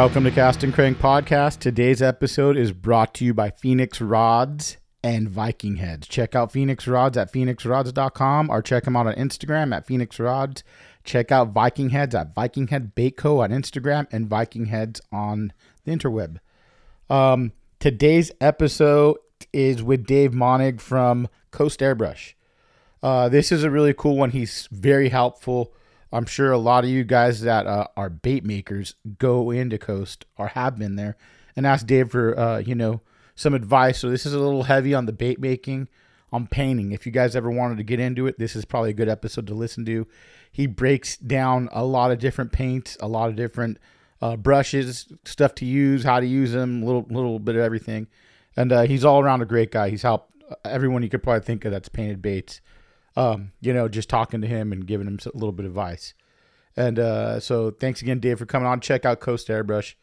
Welcome to Cast and Crank Podcast. Today's episode is brought to you by Phenix Rods and Viking Heads. Check out Phenix Rods at phenixrods.com or check them out on Instagram at Phenix Rods. Check out Viking Heads at Viking Head Co. on Instagram and Viking Heads on the interweb. Um, today's episode is with Dave Monnig from Coast Airbrush. Uh, this is a really cool one. He's very helpful. I'm sure a lot of you guys that uh, are bait makers go into Coast or have been there and ask Dave for uh, you know some advice. So this is a little heavy on the bait making, on painting. If you guys ever wanted to get into it, this is probably a good episode to listen to. He breaks down a lot of different paints, a lot of different uh, brushes, stuff to use, how to use them, little little bit of everything. And uh, he's all around a great guy. He's helped everyone you could probably think of that's painted baits um, you know, just talking to him and giving him a little bit of advice. And uh, so thanks again, Dave, for coming on. Check out Coast Airbrush.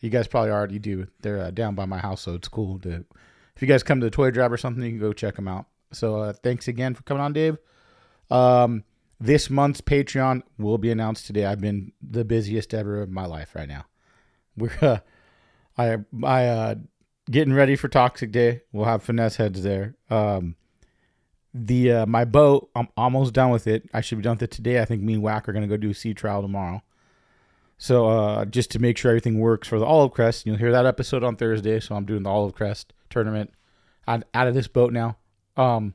You guys probably already do. They're uh, down by my house, so it's cool to. If you guys come to the toy drive or something, you can go check them out. So uh, thanks again for coming on, Dave. Um, this month's Patreon will be announced today. I've been the busiest ever of my life right now. We're uh, I I uh, getting ready for Toxic Day. We'll have finesse heads there. Um, the uh, my boat, I'm almost done with it. I should be done with it today. I think me and Whack are gonna go do a sea trial tomorrow. So uh, just to make sure everything works for the olive crest, you'll hear that episode on Thursday. So I'm doing the olive crest tournament out, out of this boat now. Um,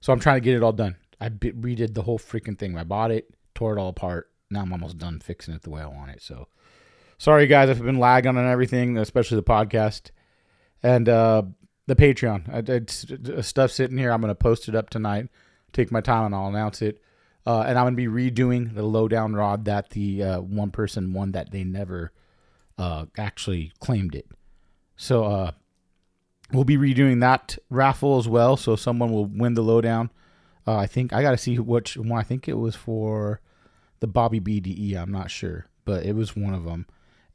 so I'm trying to get it all done. I b- redid the whole freaking thing. I bought it, tore it all apart. Now I'm almost done fixing it the way I want it. So sorry guys if I've been lagging on everything, especially the podcast. And uh, the Patreon. It's stuff sitting here. I'm going to post it up tonight. Take my time and I'll announce it. Uh, and I'm going to be redoing the lowdown rod that the uh, one person won that they never uh, actually claimed it. So uh, we'll be redoing that raffle as well. So someone will win the lowdown. Uh, I think I got to see which one. I think it was for the Bobby BDE. I'm not sure, but it was one of them.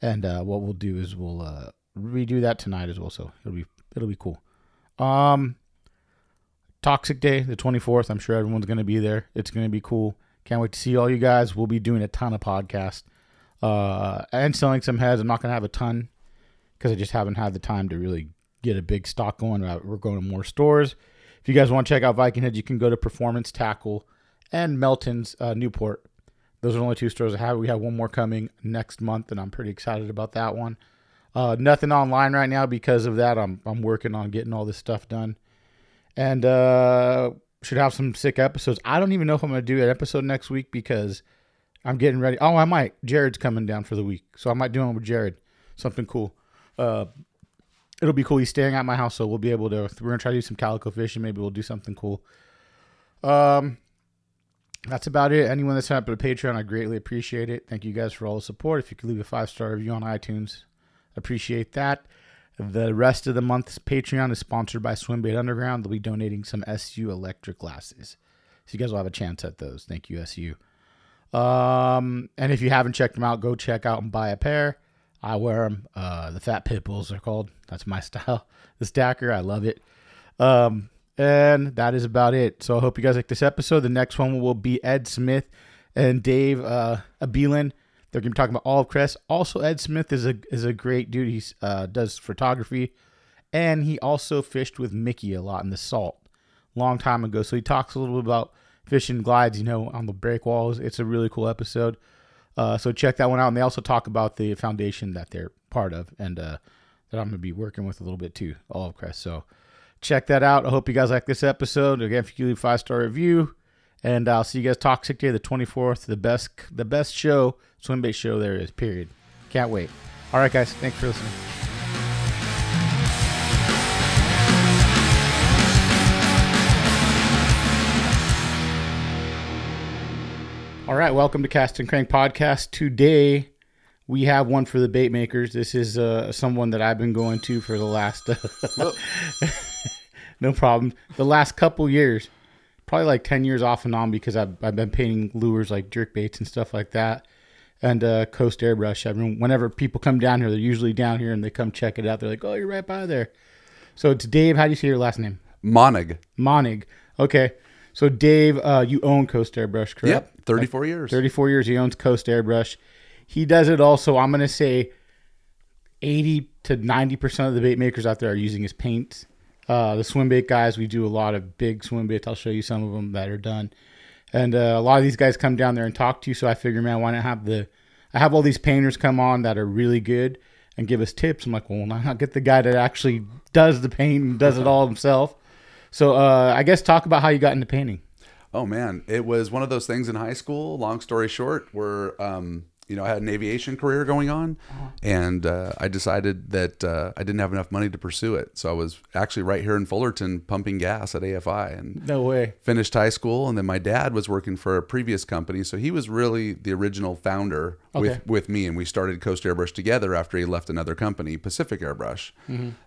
And uh, what we'll do is we'll redo that tonight as well. So it'll be it'll be cool. Um, Toxic Day, the 24th. I'm sure everyone's going to be there. It's going to be cool. Can't wait to see all you guys. We'll be doing a ton of podcasts uh, and selling some heads. I'm not going to have a ton because I just haven't had the time to really get a big stock going. We're going to more stores. If you guys want to check out Viking Heads, you can go to Performance Tackle and Melton's uh, Newport. Those are the only two stores I have. We have one more coming next month, and I'm pretty excited about that one. Uh, nothing online right now because of that. I'm I'm working on getting all this stuff done, and uh, should have some sick episodes. I don't even know if I'm gonna do an episode next week because I'm getting ready. Oh, I might. Jared's coming down for the week, so I might do one with Jared. Something cool. Uh, it'll be cool. He's staying at my house, so we'll be able to. We're gonna try to do some calico fishing. Maybe we'll do something cool. Um, that's about it. Anyone that's signed up to Patreon, I greatly appreciate it. Thank you guys for all the support. If you could leave a five star review on iTunes, Appreciate that. The rest of the month's Patreon is sponsored by Swimbait Underground. They'll be donating some SU electric glasses. So you guys will have a chance at those. Thank you, SU. Um, and if you haven't checked them out, go check out and buy a pair. I wear them. Uh, the Fat Pit Bulls are called. That's my style. The Stacker, I love it. Um, and that is about it. So I hope you guys like this episode. The next one will be Ed Smith and Dave uh, Abilin they're going to be talking about Olive Crest. Also, Ed Smith is a is a great dude. He uh, does photography, and he also fished with Mickey a lot in the salt, long time ago. So he talks a little bit about fishing glides, you know, on the break walls. It's a really cool episode. Uh, so check that one out. And they also talk about the foundation that they're part of, and uh, that I'm going to be working with a little bit too, Olive Crest. So check that out. I hope you guys like this episode. Again, if you leave five star review, and I'll see you guys Toxic Day the 24th. The best the best show swim bait show there is. Period. Can't wait. All right, guys. Thanks for listening. All right, welcome to Cast and Crank Podcast. Today we have one for the bait makers. This is uh, someone that I've been going to for the last no problem. The last couple years probably like 10 years off and on because I've, I've been painting lures like jerk baits and stuff like that. And uh, Coast Airbrush. I mean, whenever people come down here, they're usually down here and they come check it out. They're like, oh, you're right by there. So it's Dave. How do you say your last name? Monnig. Monnig. Okay. So Dave, uh, you own Coast Airbrush, correct? Yep. 34 years. 34 years. He owns Coast Airbrush. He does it also, I'm going to say eighty to ninety percent of the bait makers out there are using his paint. Uh, the swim bait guys, we do a lot of big swim baits. I'll show you some of them that are done, and uh, a lot of these guys come down there and talk to you. So I figure, man, why not have the? I have all these painters come on that are really good and give us tips. I'm like, well, why not get the guy that actually does the paint and does it all himself? So uh, I guess talk about how you got into painting. Oh man, it was one of those things in high school. Long story short, where um, you know I had an aviation career going on, and uh, I decided that uh, I didn't have enough money to pursue it. So I was actually right here in Fullerton pumping gas at AFI, and No way. finished high school. And then my dad was working for a previous company, so he was really the original founder Okay. with with me, and we started Coast Airbrush together after he left another company, Pacific Airbrush.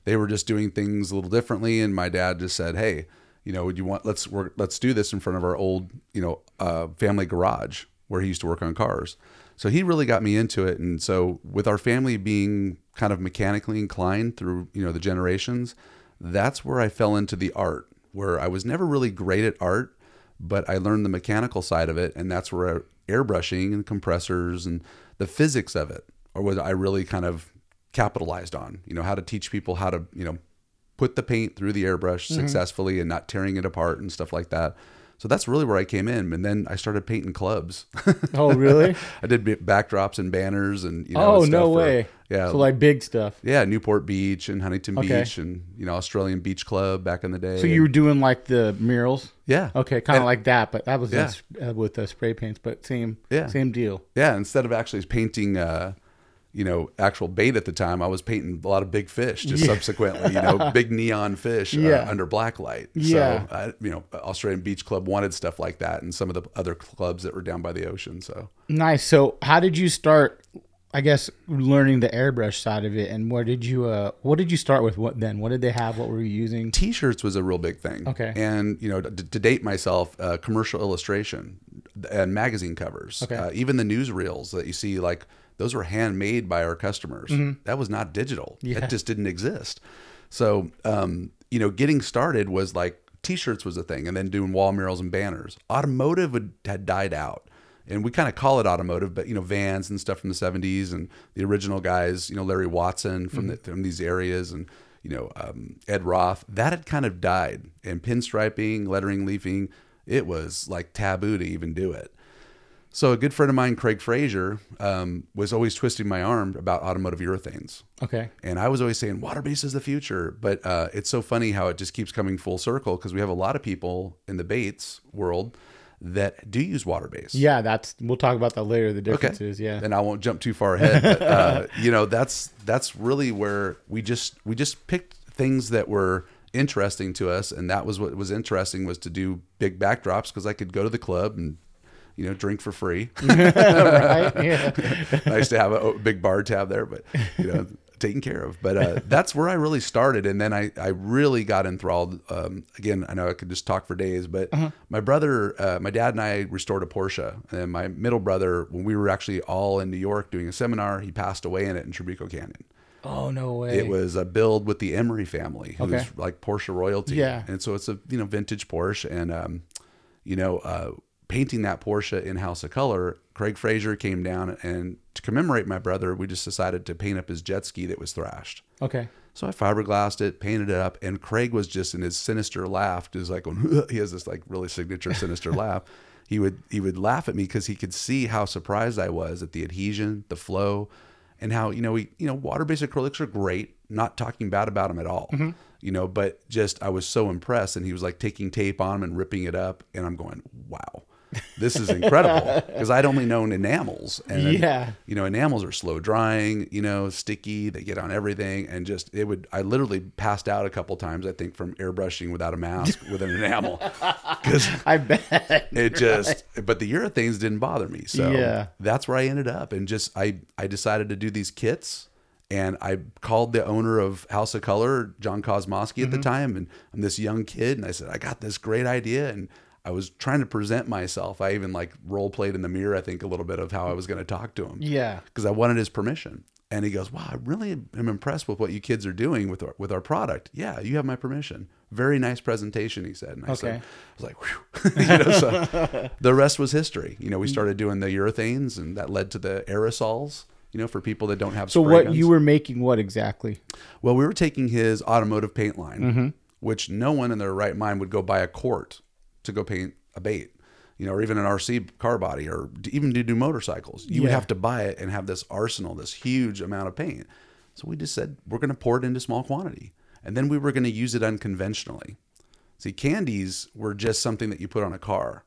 They were just doing things a little differently, and my dad just said, "Hey." You know, would you want let's work let's do this in front of our old, you know, uh, family garage where he used to work on cars. So he really got me into it. And so with our family being kind of mechanically inclined through, you know, the generations, that's where I fell into the art, where I was never really great at art, but I learned the mechanical side of it. And that's where airbrushing and compressors and the physics of it or what I really kind of capitalized on, you know, how to teach people how to, you know, put the paint through the airbrush mm-hmm. successfully and not tearing it apart and stuff like that. So that's really where I came in. And then I started painting clubs. Oh, really? I did backdrops and banners and you know. oh, no for- way. yeah, So like big stuff. yeah, Newport Beach and Huntington Okay. Beach and you know Australian Beach Club back in the day. So you were doing like the murals. yeah, Okay, kind of like that, but that was Yeah. uh, with uh, spray paints, but same, Yeah. same deal. yeah. Instead of actually painting, uh, you know, actual bait at the time, I was painting a lot of big fish. Just Yeah. subsequently, you know, big neon fish uh, under black light. Yeah. So, I, you know, Australian Beach Club wanted stuff like that, and some of the other clubs that were down by the ocean. So Nice. So how did you start? I guess learning the airbrush side of it, and where did you? Uh, what did you start with? What then? What did they have? What were you using? t-shirts was a real big thing Okay. and you know to, to date myself uh, commercial illustration and magazine covers Okay. uh, even the newsreels that you see like those were handmade by our customers that was not digital Mm-hmm. Yeah. it just didn't exist so um, you know getting started was like t-shirts was a thing and then doing wall murals and banners automotive would, had died out and we kind of call it automotive, but you know, vans and stuff from the '70s, and the original guys, you know, Larry Watson from the, from these areas, and you know, um, Ed Roth, that had kind of died. And pinstriping, lettering, leafing, it was like taboo to even do it. So a good friend of mine, Craig Fraser, um, was always twisting my arm about automotive urethanes. Okay. And I was always saying water base is the future, but uh, it's so funny how it just keeps coming full circle because we have a lot of people in the baits world that do use water base. Yeah, that's. We'll talk about that later. The differences. Yeah. And I won't jump too far ahead, but uh, you know that's that's really where we just we just picked things that were interesting to us, and that was what was interesting was to do big backdrops because I could go to the club and you know drink for free. right. Yeah. nice to have a, a big bar tab there, but you know, taken care of. But uh, that's where I really started, and then I I really got enthralled. Um, again, I know I could just talk for days, but my brother, uh, my dad, and I restored a Porsche, and my middle brother, when we were actually all in New York doing a seminar, he passed away in it in Trabuco Canyon. Oh no way. It was a build with the Emory family, who's Okay. like Porsche royalty. Yeah. And so it's a you know vintage Porsche, and um, you know, uh, painting that Porsche in House of Kolor. Craig Fraser came down, and to commemorate my brother, we just decided to paint up his jet ski that was thrashed. Okay. So I fiberglassed it, painted it up, and Craig was just in his sinister laugh, just like when he has this like really signature sinister laugh. He would he would laugh at me because he could see how surprised I was at the adhesion, the flow, and how you know we you know water based acrylics are great. Not talking bad about them at all, mm-hmm. you know, but just I was so impressed, and he was like taking tape on them and ripping it up, and I'm going, wow. This is incredible because I'd only known enamels, and Yeah. you know enamels are slow drying you know sticky they get on everything and just it would i literally passed out a couple times i think from airbrushing without a mask with an enamel because I bet. it just but the urethanes didn't bother me so Yeah. that's where i ended up and just i i decided to do these kits and I called the owner of House of Kolor, Jon Kosmoski at the mm-hmm. time, and I'm this young kid, and I said, I got this great idea, and I was trying to present myself. I even like role played in the mirror, I think, a little bit of how I was going to talk to him Yeah. because I wanted his permission. And he goes, "Wow, I really am impressed with what you kids are doing with our, with our product. Yeah, you have my permission. Very nice presentation," he said. And I said, Okay. "I was like, Whew. you know." So the rest was history. You know, we started doing the urethanes, and that led to the aerosols. You know, for people that don't have. So what guns. you were making? What exactly? Well, we were taking his automotive paint line, Mm-hmm. which no one in their right mind would go buy a quart to go paint a bait, you know, or even an RC car body, or even to do motorcycles. You would have to buy it and have this arsenal, this huge amount of paint. So we just said we're going to pour it into small quantity, and then we were going to use it unconventionally. See, candies were just something that you put on a car.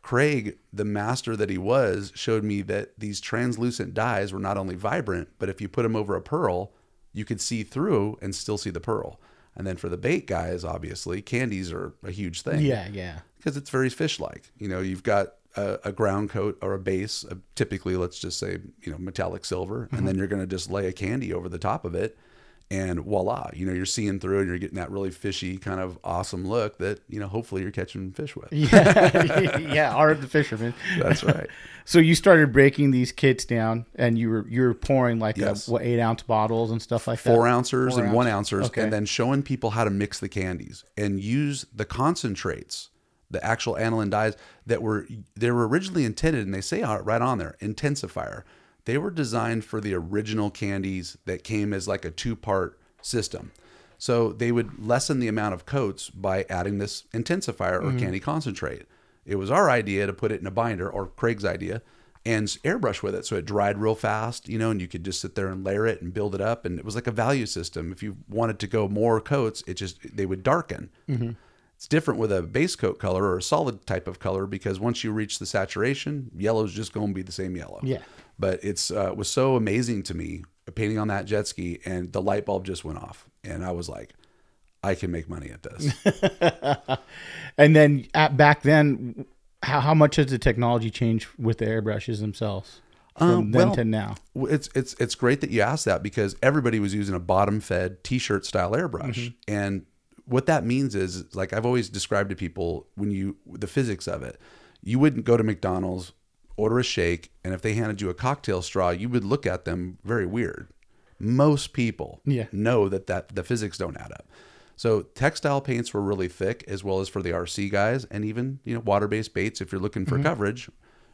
Craig, the master that he was, showed me that these translucent dyes were not only vibrant, but if you put them over a pearl, you could see through and still see the pearl. And then for the bait guys, obviously, candies are a huge thing Yeah, yeah. Because it's very fish-like. You know, you've got a, a ground coat or a base, of typically, let's just say, you know, metallic silver, and then mm-hmm. you're going to just lay a candy over the top of it, and voila, you know, you're seeing through, and you're getting that really fishy kind of awesome look that you know, hopefully, you're catching fish with. Yeah, yeah. Art the fisherman. That's right. So you started breaking these kits down, and you were you were pouring like Yes. a, what eight ounce bottles and stuff like four that. ounces Four and one ounce. ounces, Okay. and then showing people how to mix the candies and use the concentrates, the actual aniline dyes that were they were originally intended, and they say right on there, intensifier. They were designed for the original candies that came as like a two part system. So they would lessen the amount of coats by adding this intensifier or mm-hmm. candy concentrate. It was our idea to put it in a binder, or Craig's idea, and airbrush with it so it dried real fast, you know, and you could just sit there and layer it and build it up. And it was like a value system. If you wanted to go more coats, it just, they would darken. Mm-hmm. It's different with a base coat color or a solid type of color because once you reach the saturation, yellow's just going to be the same yellow. Yeah. But it's uh, was so amazing to me painting on that jet ski, and the light bulb just went off, and I was like, I can make money at this. And then at, back then, how, how much has the technology changed with the airbrushes themselves from Um, then well, to now? It's it's it's great that you asked that because everybody was using a bottom fed t-shirt style airbrush. And what that means is like I've always described to people when you the physics of it. You wouldn't go to McDonald's, order a shake, and if they handed you a cocktail straw, you would look at them very weird. Most people Yeah. know that that the physics don't add up. So textile paints were really thick as well as for the RC guys and even, you know, water-based baits if you're looking for mm-hmm. coverage,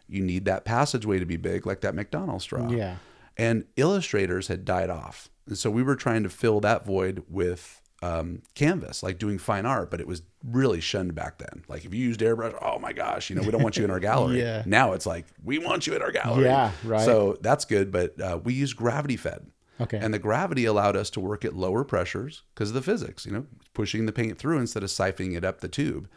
you need that passageway to be big like that McDonald's straw. Yeah. And illustrators had died off. And so we were trying to fill that void with um, canvas, like doing fine art, but it was really shunned back then. Like if you used airbrush, oh my gosh, you know, we don't want you in our gallery. Yeah. Now it's like, we want you in our gallery. Yeah, right. So that's good. But uh, we use gravity fed. Okay. And the gravity allowed us to work at lower pressures because of the physics, you know, pushing the paint through instead of siphoning it up the tube.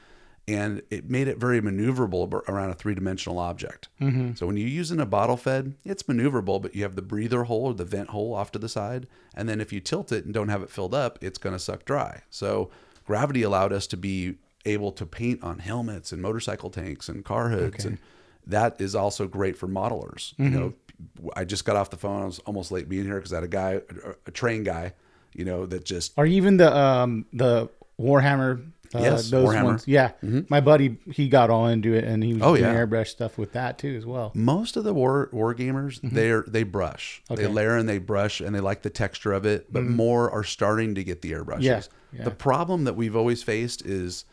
And it made it very maneuverable around a three dimensional object. Mm-hmm. So when you're using a bottle fed, it's maneuverable, but you have the breather hole or the vent hole off to the side. And then if you tilt it and don't have it filled up, it's going to suck dry. So gravity allowed us to be able to paint on helmets and motorcycle tanks and car hoods. And that is also great for modelers. You know, I just got off the phone. I was almost late being here because I had a guy, a, a train guy, you know, that just Are even the um the Warhammer? Uh, Yes, those Warhammer. ones. Yeah, my buddy he got all into it, and he was Oh, doing yeah. airbrush stuff with that too as well. most of the war war gamers they're they brush they Mm-hmm. Okay. Mm-hmm. layer and they brush and they like the texture of it but more are starting to get the airbrushes Yeah, yeah. the problem that we've always faced is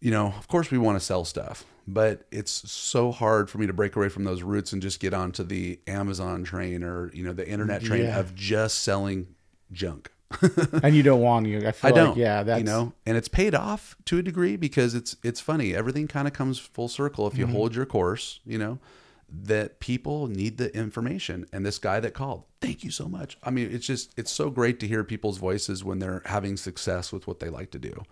you know of course we want to sell stuff but it's so hard for me to break away from those roots and just get onto the amazon train or you know the internet train Yeah. of just selling junk and you don't want you. I feel I don't. like yeah, that's you know, and it's paid off to a degree because it's it's funny. Everything kind of comes full circle if you Mm-hmm. hold your course. You know, that people need the information. And this guy that called, thank you so much. I mean, it's just it's so great to hear people's voices when they're having success with what they like to do.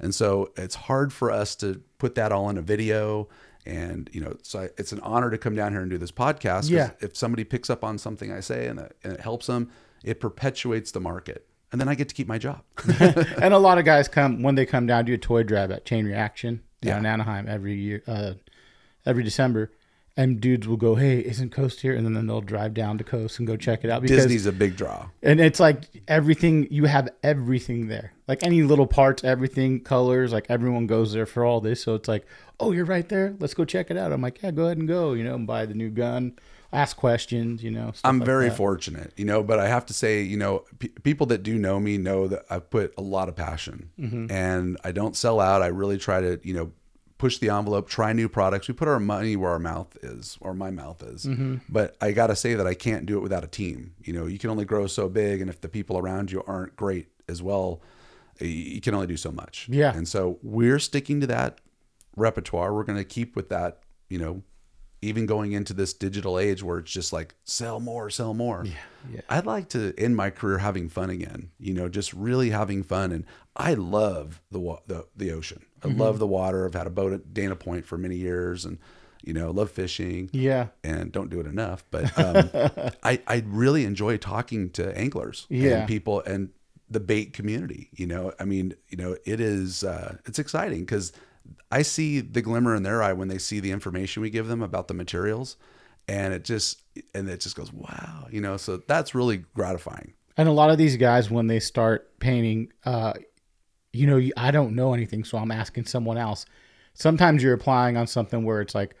And so it's hard for us to put that all in a video. And you know, so I, it's an honor to come down here and do this podcast. Yeah. If somebody picks up on something I say and it, and it helps them, it perpetuates the market, and then I get to keep my job. and a lot of guys come when they come down do a toy drive at Chain Reaction down Yeah. in Anaheim every year, uh, every December. And dudes will go, "Hey, isn't Coast here?" And then they'll drive down to Coast and go check it out because Disney's a big draw. and it's like everything you have everything there, like any little parts, everything, colors, like everyone goes there for all this. So it's like, oh, you're right there. Let's go check it out. I'm like, yeah, go ahead and go. You know, and buy the new gun, ask questions. You know, I'm like very that. fortunate, you know, but I have to say, you know, pe people that do know me know that I put a lot of passion Mm-hmm. and I don't sell out. I really try to, you know, push the envelope, try new products. We put our money where our mouth is, or my mouth is. Mm-hmm. But I got to say that I can't do it without a team. You know, you can only grow so big, and if the people around you aren't great as well, you can only do so much. Yeah. And so we're sticking to that repertoire. We're going to keep with that, you know, even going into this digital age where it's just like sell more, sell more. Yeah, yeah. I'd like to end my career having fun again. You know, just really having fun. And I love the the the ocean. I Mm-hmm. love the water. I've had a boat at Dana Point for many years, and you know, love fishing. Yeah. And don't do it enough, but um, I I really enjoy talking to anglers Yeah. and people and the bait community. You know, I mean, you know, it is uh, it's exciting because I see the glimmer in their eye when they see the information we give them about the materials, and it just and it just goes wow, you know. So that's really gratifying. And a lot of these guys, when they start painting, uh, you know, I don't know anything, so I'm asking someone else. Sometimes you're applying on something where it's like,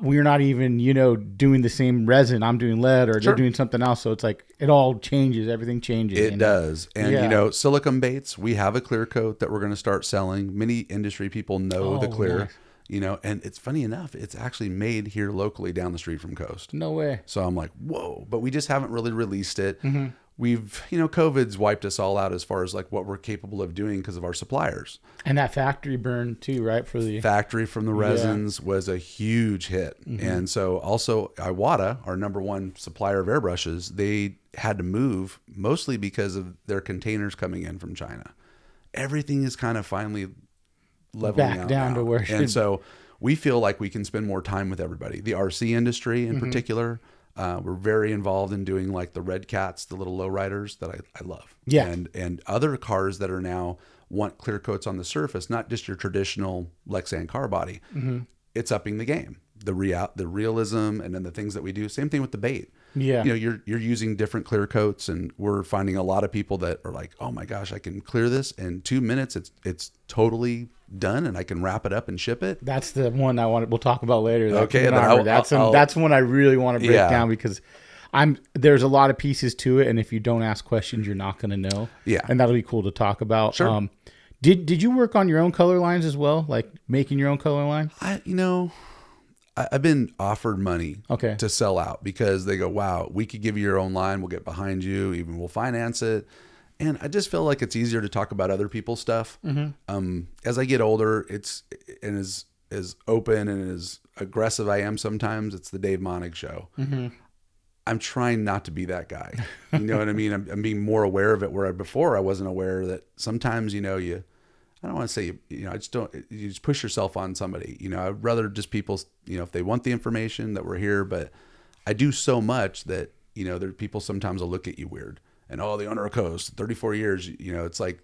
we're not even, you know, doing the same resin. I'm doing lead or Sure. they're doing something else. So it's like, it all changes. Everything changes. It you know? does. And Yeah. you know, silicone baits, we have a clear coat that we're going to start selling. Many industry people know the Oh, clear, nice. you know, and it's funny enough, it's actually made here locally down the street from Coast. No way. So I'm like, whoa, but we just haven't really released it. Mm-hmm. We've, you know, COVID's wiped us all out as far as like what we're capable of doing because of our suppliers. And that factory burn too, right? For the, Factory from the resins was a huge hit. Mm-hmm. And so also Iwata, our number one supplier of airbrushes, they had to move mostly because of their containers coming in from China. Everything is kind of finally leveling Back out down now. to where it should- And so we feel like we can spend more time with everybody. The RC industry Mm-hmm. in particular, uh, we're very involved in doing like the red cats, the little lowriders that I, I love. Yeah. And and other cars that are now want clear coats on the surface, not just your traditional Lexan car body. Mm-hmm. It's upping the game. The real the realism and then the things that we do. Same thing with the bait. Yeah. You know, you're you're using different clear coats and we're finding a lot of people that are like, "Oh my gosh, I can clear this in 2 minutes. It's it's totally done and I can wrap it up and ship it." that's the one I want. We'll talk about later. Okay, Clean then Armor. I'll- that's I'll- an, that's one I really want to break Yeah. down because I'm there's a lot of pieces to it, and if you don't ask questions, you're not going to know. Yeah. and that'll be cool to talk about. Sure. Um, did did you work on your own color lines as well, like making your own color line? I, you know, I, I've been offered money Okay. to sell out because they go, wow, we could give you your own line. We'll get behind you. Even we'll finance it. And I just feel like it's easier to talk about other people's stuff. Um, as I get older, it's and as as open and as aggressive I am sometimes, it's the Dave Monnig show. I'm trying not to be that guy. You know what I mean? I'm, I'm being more aware of it. Where I, before I wasn't aware that sometimes you know you. I don't want to say you, you know I just don't you just push yourself on somebody. You know I'd rather just people you know if they want the information that we're here, but I do so much that you know there people sometimes will look at you weird and oh the owner of Coast 34 years you know it's like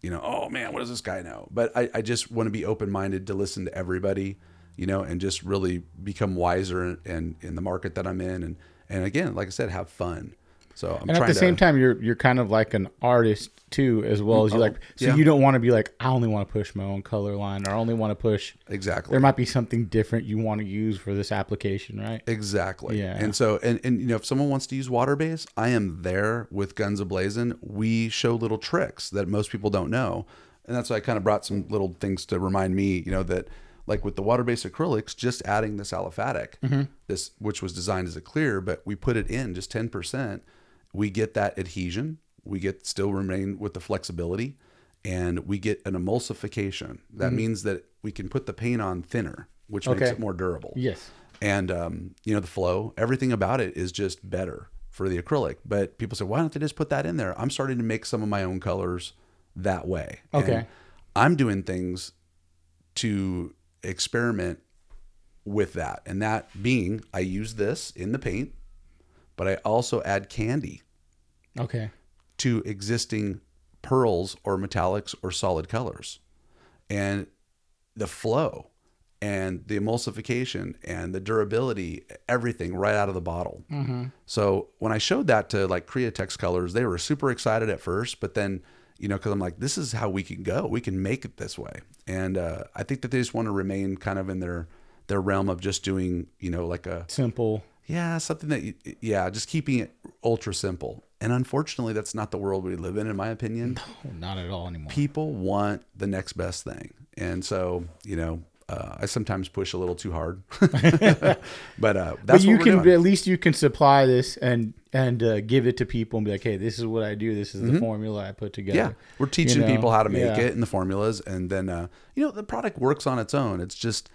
you know oh man what does this guy know? But I, I just want to be open minded to listen to everybody you know and just really become wiser and in, in the market that I'm in and and again like I said have fun. So I'm And trying at the to same time, you're you're kind of like an artist too, as well as you Oh, like. So yeah. you don't want to be like, I only want to push my own color line, or I only want to push. exactly There might be something different you want to use for this application, right? Exactly. Yeah. And so, and, and you know, if someone wants to use water base, I am there with guns ablazing. We show little tricks that most people don't know, and that's why I kind of brought some little things to remind me, you know, that like with the water based acrylics, just adding this aliphatic, mm-hmm. this which was designed as a clear, but we put it in just ten percent, we get that adhesion, we get still remain with the flexibility, and we get an emulsification. That means that we can put the paint on thinner, which makes it more durable. Yes. and um, you know the flow everything about it is just better for the acrylic. But people say why don't they just put that in there? I'm starting to make some of my own colors that way. Okay. And i'm doing things to experiment with that. And that being i use this in the paint but i also add candy Okay. to existing pearls or metallics or solid colors. And the flow and the emulsification and the durability, everything right out of the bottle. So when I showed that to like Createx colors, they were super excited at first, but then, you know, because I'm like, this is how we can go. We can make it this way. And uh, I think that they just want to remain kind of in their their realm of just doing, you know, like a Simple. Yeah, something that, you, yeah, just keeping it ultra simple. And unfortunately, that's not the world we live in, in my opinion. Oh, not at all anymore. People want the next best thing. and so you know uh, I sometimes push a little too hard, but uh, that's but you can doing. at least you can supply this and and uh, give it to people and be like, hey, this is what I do. This is the formula I put together. Mm-hmm. Yeah, we're teaching know, people how to make yeah. it and the formulas, and then uh, you know the product works on its own. It's just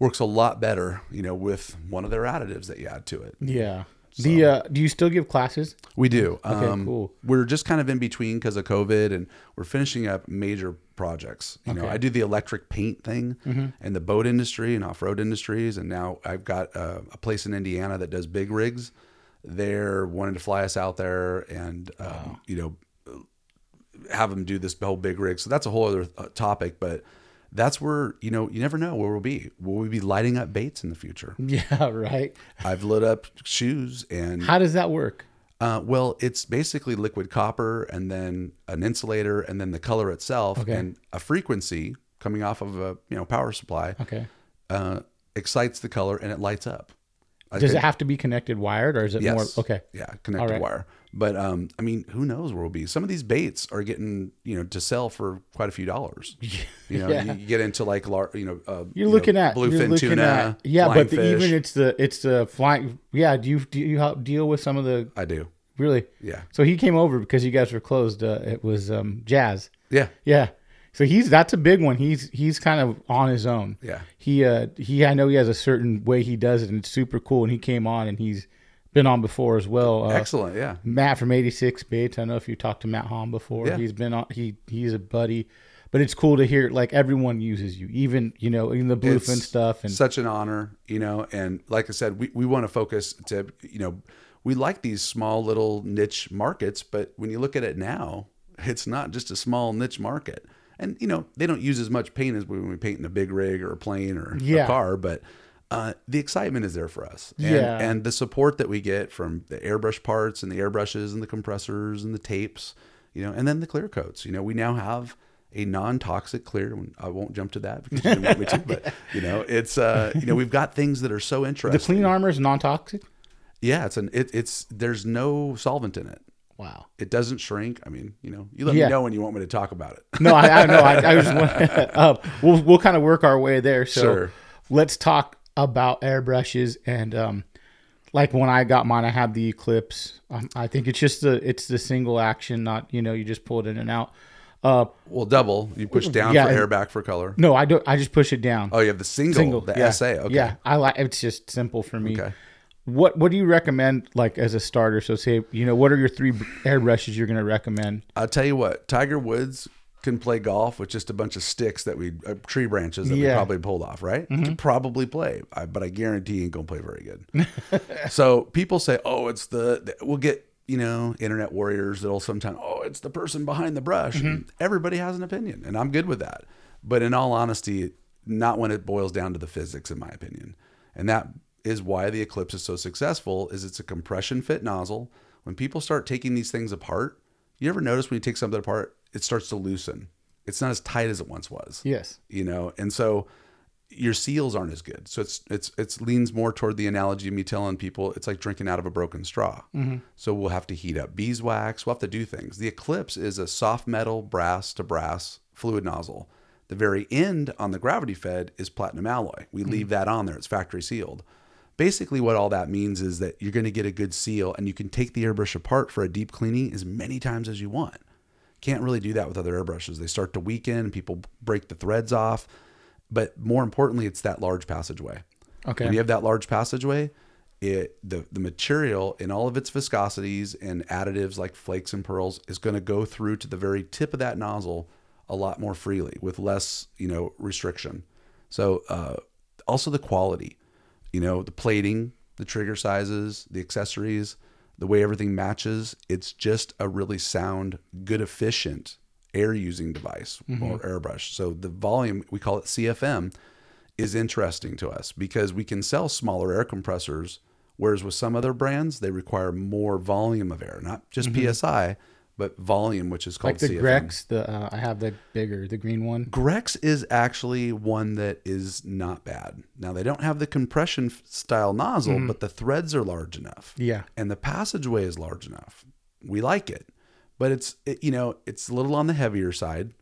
works a lot better, you know, with one of their additives that you add to it. Yeah. The uh, do you still give classes? We do. Okay, um, cool. We're just kind of in between because of COVID, and we're finishing up major projects. You know, Okay. Mm-hmm. I do the electric paint thing and the boat industry and off-road industries, and now I've got uh, a place in Indiana that does big rigs. They're wanting to fly us out there, and um, you know, have them do this whole big rig. So that's a whole other uh, topic, but. That's where you know you never know where we'll be. Will we be lighting up baits in the future? Yeah, right. I've lit up shoes and How does that work? uh, well, it's basically liquid copper and then an insulator and then the color itself Okay. and a frequency coming off of a you know power supply Okay. uh, excites the color and it lights up. I Does it have to be connected wired or is it Yes. more okay? Yeah, connected right. wire. But um, I mean, who knows where we'll be? Some of these baits are getting you know to sell for quite a few dollars. You know, Yeah. you, you get into like lar- you know uh, You're you looking know, at bluefin looking tuna, at- yeah, but the, fish. even it's the it's the flying. Yeah, do you do you help deal with some of the I do. really? Yeah, So he came over because you guys were closed. Uh, it was um, Jazz. yeah, Yeah. So he's that's a big one. He's he's kind of on his own. yeah. He uh he I know he has a certain way he does it and it's super cool. And he came on and he's been on before as well. Uh, Excellent. Yeah. Matt from 86 Baits. I know if you talked to Matt Hahn before. Yeah. He's been on he he's a buddy. But it's cool to hear like everyone uses you, even you know, in the bluefin It's stuff and such an honor, you know. And like I said, we, we want to focus to, you know, we like these small little niche markets, but when you look at it now, it's not just a small niche market. And you know, they don't use as much paint as when we paint in a big rig or a plane or Yeah. a car, but uh, the excitement is there for us. And, Yeah. and the support that we get from the airbrush parts and the airbrushes and the compressors and the tapes, you know, and then the clear coats. You know, we now have a non-toxic clear. I won't jump to that because you didn't want me to, but you know, it's uh, you know, we've got things that are so interesting. the clean armor is non-toxic. yeah, it's an it, it's there's no solvent in it. Wow. It doesn't shrink. I mean, you know, you let Yeah. me know when you want me to talk about it. No, I, I know. I, I was uh, we'll we'll kind of work our way there. So Sure. let's talk about airbrushes and um, like when I got mine, I had the Eclipse. Um, I think it's just the it's the single action, not you know you just pull it in and out. Uh, well, double. You push down Yeah, for air back for color. no, I don't. I just push it down. Oh, you have the single, single, the yeah, SA. Okay. Yeah, I like. It's just simple for me. Okay. What What do you recommend, like as a starter? So say you know what are your three airbrushes you're going to recommend? I'll tell you what, Tiger Woods can play golf with just a bunch of sticks that we, uh, tree branches that we Yeah. Mm-hmm. probably pulled off, right? Can probably play, I, but I guarantee he ain't gonna play very good. so people say, oh, it's the, the- we'll get, you know, internet warriors that'll sometimes, oh, it's the person behind the brush. Mm-hmm. And everybody has an opinion, and I'm good with that. But in all honesty, not when it boils down to the physics, in my opinion. And that is why the Eclipse is so successful is it's a compression fit nozzle. When people start taking these things apart, you ever notice when you take something apart, it starts to loosen. It's not as tight as it once was. Yes. You know, and so your seals aren't as good. So it's it's it's leans more toward the analogy of me telling people it's like drinking out of a broken straw. Mm-hmm. So we'll have to heat up beeswax. We'll have to do things. The Eclipse is a soft metal brass to brass fluid nozzle. The very end on the gravity fed is platinum alloy. We mm-hmm. leave that on there. It's factory sealed. Basically, what all that means is that you're going to get a good seal and you can take the airbrush apart for a deep cleaning as many times as you want. Can't really do that with other airbrushes. They start to weaken people break the threads off. But more importantly, it's that large passageway. Okay. When you have that large passageway, it the, the material in all of its viscosities and additives like flakes and pearls is going to go through to the very tip of that nozzle a lot more freely with less, you know, restriction. So uh, also the quality, you know, the plating, the trigger sizes, the accessories, the way everything matches. It's just a really sound, good, efficient air using device or mm-hmm. airbrush. So the volume, we call it CFM, is interesting to us because we can sell smaller air compressors, whereas with some other brands, they require more volume of air, not just mm-hmm. PSI, but volume, which is called Like the CFM. Grex, the uh, I have the bigger, the green one. Grex is actually one that is not bad. Now they don't have the compression style nozzle, but the threads are large enough, Yeah. and the passageway is large enough. We like it, but it's it, you know it's a little on the heavier side.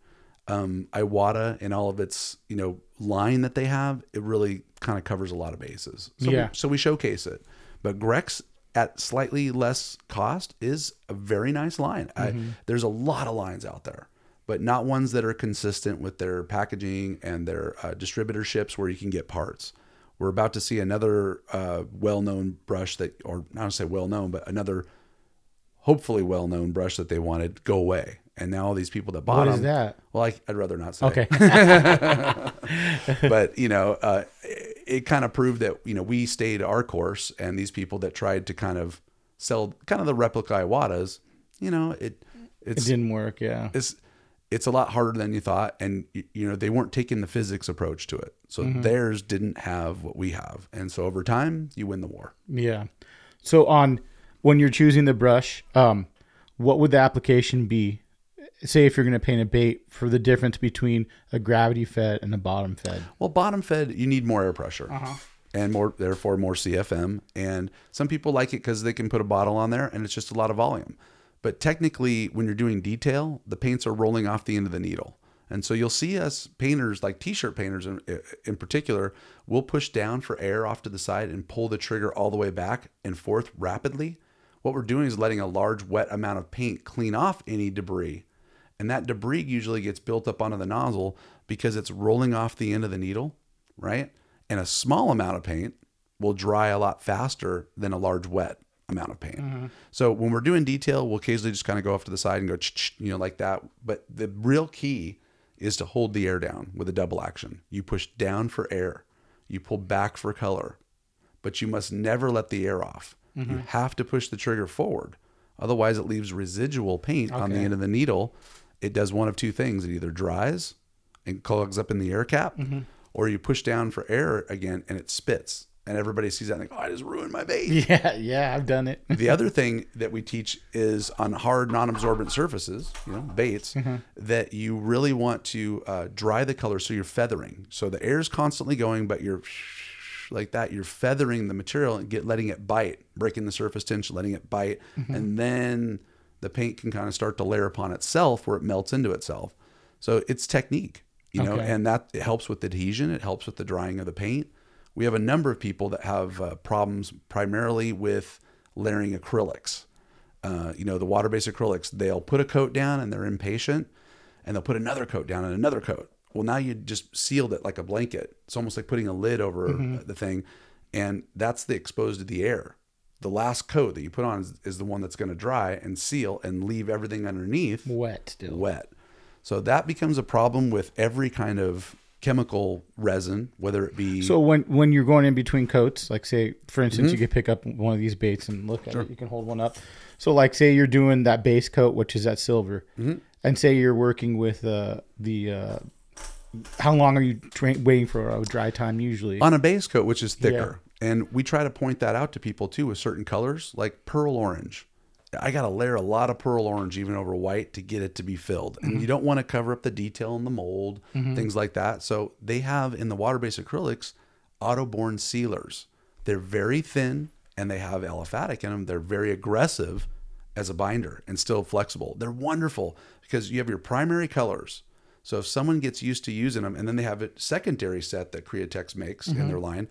um, Iwata and all of its you know line that they have, it really kind of covers a lot of bases. So Yeah. we, so we showcase it. But Grex at slightly less cost is a very nice line. I, there's a lot of lines out there, but not ones that are consistent with their packaging and their uh, distributorships where you can get parts. We're about to see another uh, well-known brush that, or not to say well-known, but another hopefully well-known brush that they wanted go away. And now all these people that bought What is them, that? well, I, I'd rather not say Okay. but you know, uh, it, kind of proved that you know we stayed our course, and these people that tried to kind of sell kind of the replica Iwatas, you know, it it didn't work. Yeah. it's it's a lot harder than you thought, and you know they weren't taking the physics approach to it, so Mm-hmm. theirs didn't have what we have, and so over time you win the war. Yeah. So on when you're choosing the brush, um, what would the application be? Say if you're going to paint a bait for the difference between a gravity fed and a bottom fed. Well, bottom fed, you need more air pressure. Uh-huh. And more, therefore, more CFM. And some people like it because they can put a bottle on there and it's just a lot of volume. But technically, when you're doing detail, the paints are rolling off the end of the needle. And so you'll see us painters, like t-shirt painters in, in particular, will push down for air off to the side and pull the trigger all the way back and forth rapidly. What we're doing is letting a large wet amount of paint clean off any debris. And that debris usually gets built up onto the nozzle because it's rolling off the end of the needle, right? And a small amount of paint will dry a lot faster than a large wet amount of paint. Mm-hmm. So when we're doing detail, we'll occasionally just kind of go off to the side and go, you know, like that. But the real key is to hold the air down with a double action. You push down for air, you pull back for color, but you must never let the air off. You mm-hmm. have to push the trigger forward. Otherwise, it leaves residual paint on the end of the needle. It does one of two things it either dries and clogs up in the air cap, mm-hmm. or you push down for air again and it spits. And everybody sees that and like, oh, I just ruined my bait. Yeah, yeah, I've done it. the other thing that we teach is on hard non-absorbent surfaces you know baits mm-hmm. that you really want to uh, dry the color so you're feathering so the air is constantly going but you're like that you're feathering the material and get letting it bite breaking the surface tension letting it bite mm-hmm. and then the paint can kind of start to layer upon itself where it melts into itself. So it's technique you know Okay. and that it helps with adhesion it helps with the drying of the paint. We have a number of people that have uh, problems primarily with layering acrylics. Uh, you know the water-based acrylics they'll put a coat down and they're impatient and they'll put another coat down and another coat. Well now you just sealed it like a blanket. It's almost like putting a lid over the thing and that's the exposed to the air the last coat that you put on is, is the one that's going to dry and seal and leave everything underneath Wet still. wet. So that becomes a problem with every kind of chemical resin, whether it be So when when you're going in between coats, like say for instance, you could pick up one of these baits and look at it. You can hold one up. So like say you're doing that base coat, which is that silver, and say you're working with uh, the. Uh, how long are you tra- waiting for a dry time usually? on a base coat, which is thicker. And we try to point that out to people too with certain colors, like pearl orange. I got to layer a lot of pearl orange even over white to get it to be filled. And mm-hmm. you don't want to cover up the detail in the mold, mm-hmm. things like that. So they have in the water based acrylics autoborne sealers. They're very thin and they have aliphatic in them. They're very aggressive as a binder and still flexible. They're wonderful because you have your primary colors. So if someone gets used to using them and then they have a secondary set that Createx makes in mm-hmm. their line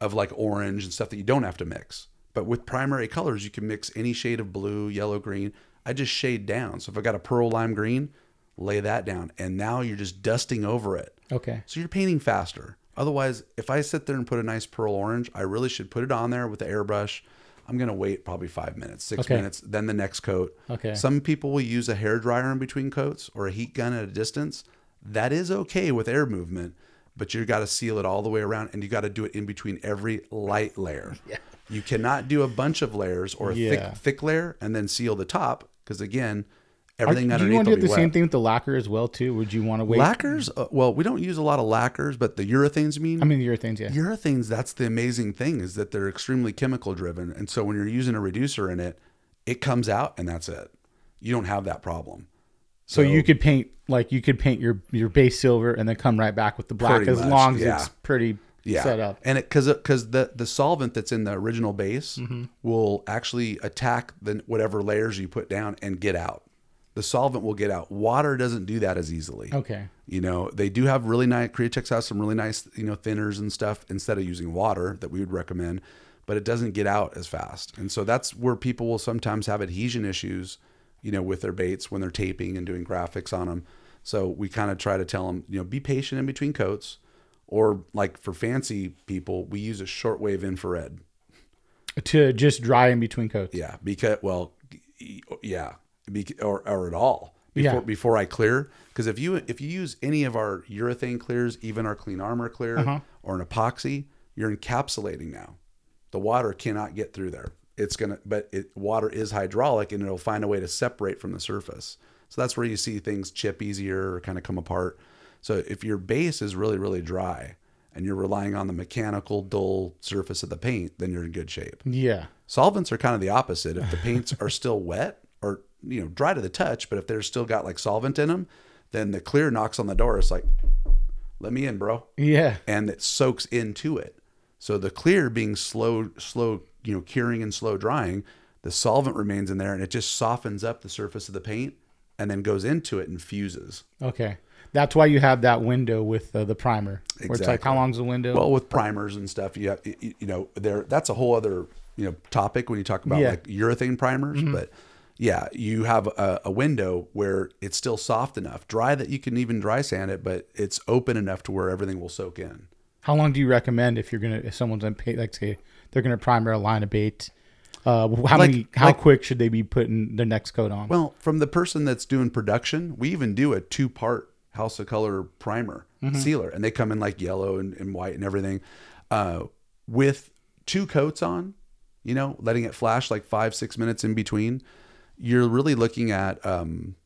of like orange and stuff that you don't have to mix. But with primary colors, you can mix any shade of blue, yellow, green. I just shade down. So if I got a pearl lime green, lay that down. And now you're just dusting over it. okay. So you're painting faster. Otherwise, if I sit there and put a nice pearl orange, I really should put it on there with the airbrush. I'm gonna wait probably five minutes, six Okay. minutes, then the next coat. Okay. Some people will use a hair dryer in between coats or a heat gun at a distance. That is okay with air movement, but you got to seal it all the way around, and you got to do it in between every light layer. Yeah. You cannot do a bunch of layers or a Yeah. thick thick layer and then seal the top because again, Are, everything do you want to do the wet. same thing with the lacquer as well too? Would you want to wait? Lacquers, uh, well, we don't use a lot of lacquers, but the urethanes, mean? I mean the urethanes, yeah. urethanes that's the amazing thing is that they're extremely chemical driven and so when you're using a reducer in it it comes out and that's it you don't have that problem So you could paint like you could paint your your base silver and then come right back with the black as much, long as yeah. it's pretty yeah set up. and it because because the the solvent that's in the original base Mm-hmm. will actually attack the whatever layers you put down and get out the the solvent will get out. Water doesn't do that as easily. Okay. You know, they do have really nice Createx has some really nice, you know, thinners and stuff instead of using water that we would recommend, but it doesn't get out as fast. And so that's where people will sometimes have adhesion issues, you know, with their baits when they're taping and doing graphics on them. So we kind of try to tell them, you know, be patient in between coats or like for fancy people, we use a shortwave infrared. To just dry in between coats. Yeah, because well, yeah, or or at all before Yeah. before I clear. Because if you if you use any of our urethane clears, even our clean armor clear Uh-huh. or an epoxy, you're encapsulating now. The water cannot get through there. It's gonna, but it, water is hydraulic and it'll find a way to separate from the surface. So that's where you see things chip easier or kind of come apart. So if your base is really really dry and you're relying on the mechanical dull surface of the paint, then you're in good shape. Yeah. Solvents are kind of the opposite. If the paints are still wet or you know dry to the touch, but if they're still got like solvent in them, then the clear knocks on the door. It's like, let me in, bro, Yeah. and it soaks into it. So the clear being slow, slow, you know, curing and slow drying, the solvent remains in there, and it just softens up the surface of the paint, and then goes into it and fuses. Okay. That's why you have that window with uh, the primer. Where it's like, Exactly. how long's the window? Well, with primers and stuff, you have, you you know, there that's a whole other you know topic when you talk about Yeah. like urethane primers. But yeah, you have a, a window where it's still soft enough, dry that you can even dry sand it, but it's open enough to where everything will soak in. how long do you recommend if you're gonna if someone's gonna pay like say they're gonna primer a line of bait? Uh, how Like- many? How like- quick should they be putting their next coat on? Well, from the person that's doing production, we even do a two part House of Kolor primer sealer, and they come in like yellow and, and white and everything, uh, with two coats on. You know, letting it flash like five six minutes in between. You're really looking at um,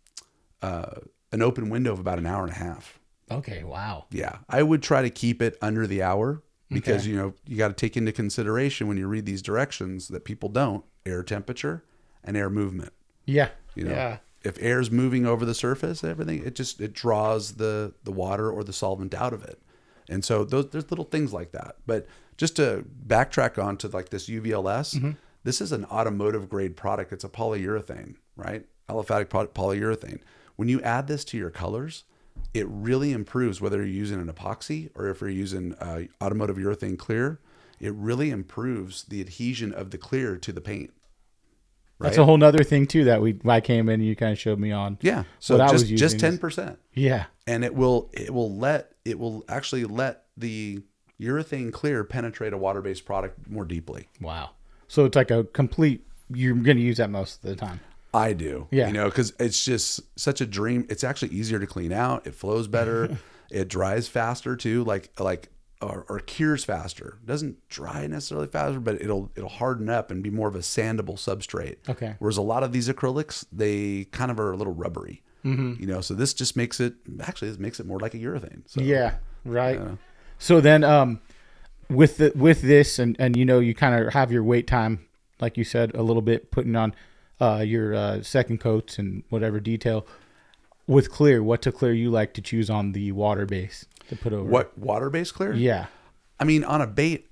uh, an open window of about an hour and a half. okay. Wow. Yeah, I would try to keep it under the hour because Okay. you know you got to take into consideration when you read these directions that people don't air temperature and air movement. Yeah. You know, Yeah. if air's moving over the surface, everything it just it draws the the water or the solvent out of it. And so those there's little things like that. But just to backtrack on to like this UVLS, Mm-hmm. this is an automotive grade product. It's a polyurethane, right? Aliphatic poly- polyurethane. When you add this to your colors, it really improves whether you're using an epoxy or if you're using uh, automotive urethane clear. It really improves the adhesion of the clear to the paint. That's a whole nother thing too that we I came in and you kind of showed me on. Yeah. So just was just ten percent. Yeah. and it will it will let it will actually let the urethane clear penetrate a water-based product more deeply. Wow. So it's like a complete. You're gonna use that most of the time. I do. Yeah. You know, because it's just such a dream. It's actually easier to clean out. It flows better. it dries faster too. Like like or, or cures faster. Doesn't dry necessarily faster, but it'll it'll harden up and be more of a sandable substrate. Okay. Whereas a lot of these acrylics, they kind of are a little rubbery. Mm-hmm. You know, so this just makes it actually this makes it more like a urethane. So Yeah. Right. So then, um, with the with this and and you know you kind of have your wait time, like you said, a little bit putting on uh, your uh, second coats and whatever detail. With clear, What a clear you like to choose on the water base to put over? What water base clear? Yeah. I mean, on a bait,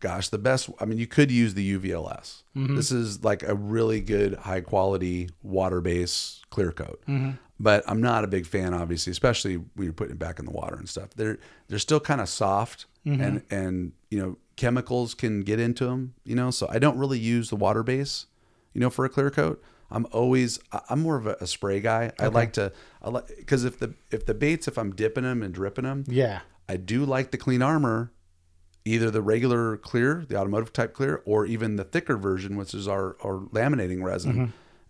gosh, the best. I mean, you could use the UVLS. Mm-hmm. This is like a really good, high quality water base clear coat. Mm-hmm. But I'm not a big fan, obviously, especially when you're putting it back in the water and stuff. They're they're still kind of soft, Mm-hmm. and and you know chemicals can get into them. You know, so I don't really use the water base. You know, for a clear coat. I'm always I'm more of a, a spray guy. I like to I like because if the if the baits if I'm dipping them and dripping them, Yeah. I do like the clean armor, either the regular clear, the automotive type clear, or even the thicker version, which is our, our laminating resin. Mm-hmm.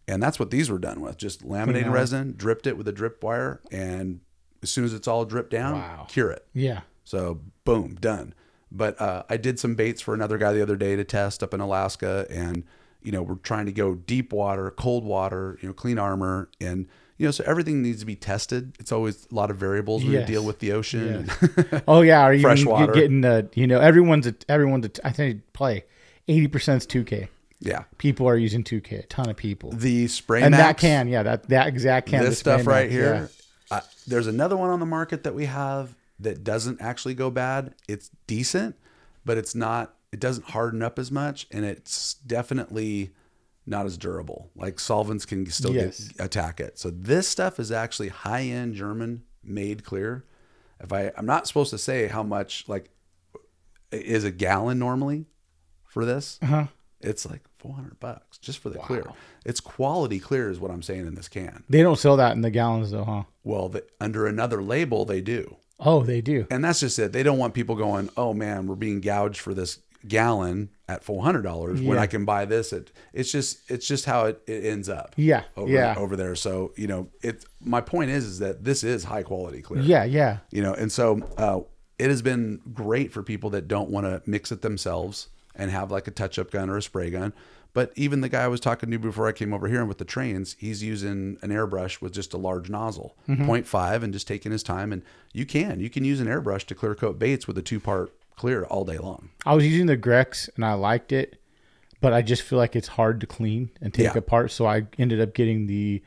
And that's what these were done with just laminating resin, dripped it with a drip wire, and as soon as it's all dripped down, Wow. cure it. Yeah. So boom, done. But uh, I did some baits for another guy the other day to test up in Alaska, and you know we're trying to go deep water, cold water, you know, clean armor, and you know so everything needs to be tested. It's always a lot of variables when Yes. you deal with the ocean. Oh yeah. are even Fresh water. getting the you know everyone's a, everyone's a, I think play eighty percent is two K. yeah, People are using two K. A ton of people. the spray and that can yeah that that exact can this stuff right max, here. Uh, there's another one on the market that we have that doesn't actually go bad. It's decent, but it's not. It doesn't harden up as much, and it's definitely not as durable. Like solvents can still Yes. get, attack it. So this stuff is actually high end German made clear. If I I'm not supposed to say how much like is a gallon normally for this. Uh-huh. It's like 400 bucks just for the clear. It's quality clear is what I'm saying in this can. They don't sell that in the gallons though, huh? Well, the, under another label they do. Oh, they do. And that's just it. They don't want people going, "Oh man, we're being gouged for this gallon at four hundred dollars when I can buy this at." It's just it's just how it, it ends up. Yeah, over, yeah. over there. So you know, it. My point is, is that this is high quality clear. Yeah, yeah. You know, and so uh, it has been great for people that don't want to mix it themselves and have like a touch up gun or a spray gun. But even the guy I was talking to before I came over here and with the trains, he's using an airbrush with just a large nozzle, Mm-hmm. 0.5, and just taking his time. And you can, you can use an airbrush to clear coat baits with a two part clear all day long. I was using the Grex and I liked it, but I just feel like it's hard to clean and take Yeah. apart. So I ended up getting the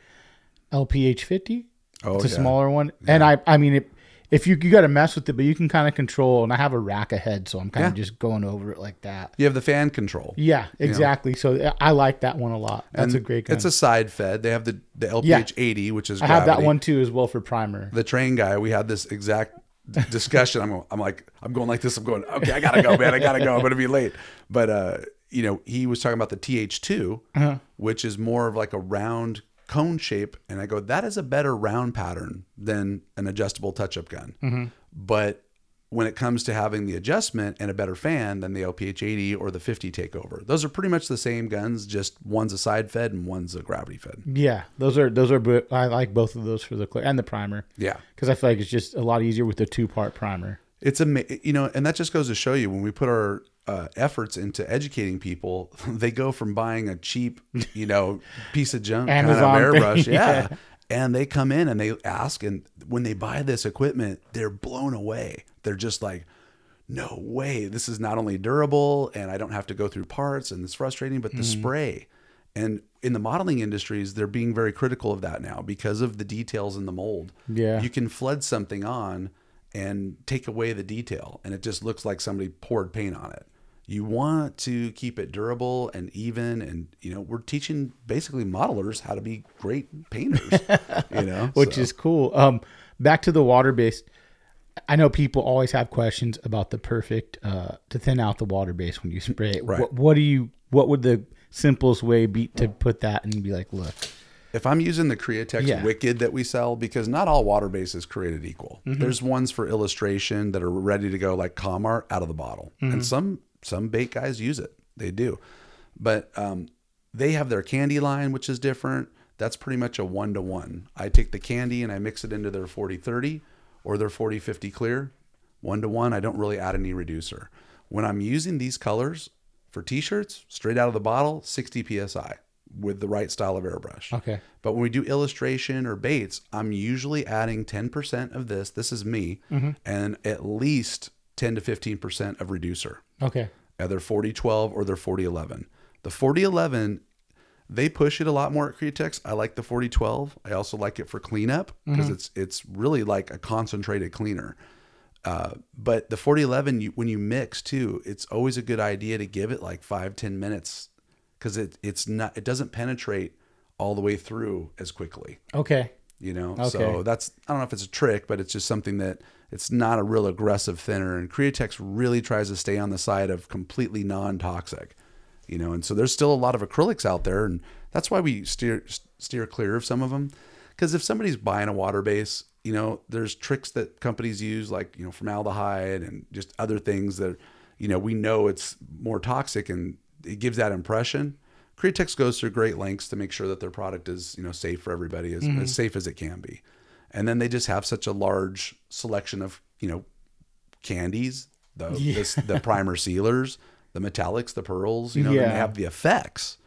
LPH 50. Oh, it's a yeah. smaller one. And I, I mean, it, if you, you got to mess with it, but you can kind of control. And I have a rack ahead, so I'm kind of Yeah. just going over it like that. You have the fan control. Yeah, exactly. So uh, I like that one a lot. That's a great gun. It's a side fed. They have the, the LPH Yeah. 80, which is I have that one too as well for primer. the train guy, we had this exact discussion. I'm, I'm like, I'm going like this. I'm going, okay, I gotta go, man. I gotta go. I'm gonna be late. But uh, you know, he was talking about the TH2, Uh-huh. which is more of like a round cone shape, and I go, that is a better round pattern than an adjustable touch-up gun. Mm-hmm. But when it comes to having the adjustment and a better fan than the LPH 80 or the 50 takeover, those are pretty much the same guns. Just one's a side fed and one's a gravity fed. Yeah, those are those are. I like both of those for the clear and the primer Yeah. because I feel like it's just a lot easier with the two part primer. it's a you know and that just goes to show you when we put our uh, efforts into educating people they go from buying a cheap you know piece of junk kind of thing, airbrush yeah. yeah. and they come in and they ask and when they buy this equipment they're blown away they're just like no way this is not only durable and i don't have to go through parts and it's frustrating but the Mm-hmm. spray and in the modeling industries they're being very critical of that now because of the details in the mold Yeah. you can flood something on and take away the detail and it just looks like somebody poured paint on it you want to keep it durable and even and you know we're teaching basically modelers how to be great painters you know which so. is cool. Um, back to the water based. I know people always have questions about the perfect uh, to thin out the water base when you spray it. Right. What, what do you? What would the simplest way be to put that and be like, look, if I'm using the Createx Yeah. Wicked that we sell, because not all water base is created equal. There's ones for illustration that are ready to go, like Com-Art, out of the bottle, and some some bait guys use it. They do, but um, they have their candy line, which is different. That's pretty much a one to one. I take the candy and I mix it into their 40 30 or their 40 50 clear. One to one, I don't really add any reducer. When I'm using these colors for t shirts, straight out of the bottle, 60 psi with the right style of airbrush. okay, But when we do illustration or baits, I'm usually adding 10% of this. This is me, mm-hmm. and at least 10 to 15% of reducer, okay, either 40 12 or their 40 11. The 40 11, they push it a lot more at Createx. I like the 4012. I also like it for cleanup because it's it's really like a concentrated cleaner. Uh, but the 4011, you, when you mix too, it's always a good idea to give it like five ten minutes because it it's not it doesn't penetrate all the way through as quickly okay, you know Okay. so that's i don't know if it's a trick but it's just something that it's not a real aggressive thinner and createx really tries to stay on the side of completely non-toxic you know and so there's still a lot of acrylics out there and that's why we steer steer clear of some of them. Because if somebody's buying a water base you know there's tricks that companies use like you know formaldehyde and just other things that you know we know it's more toxic and it gives that impression. Createx goes through great lengths to make sure that their product is, you know, safe for everybody, as, as mm-hmm. safe as it can be. And then they just have such a large selection of, you know, candies, the this, the primer sealers, the metallics, the pearls. You know, Yeah. they have the effects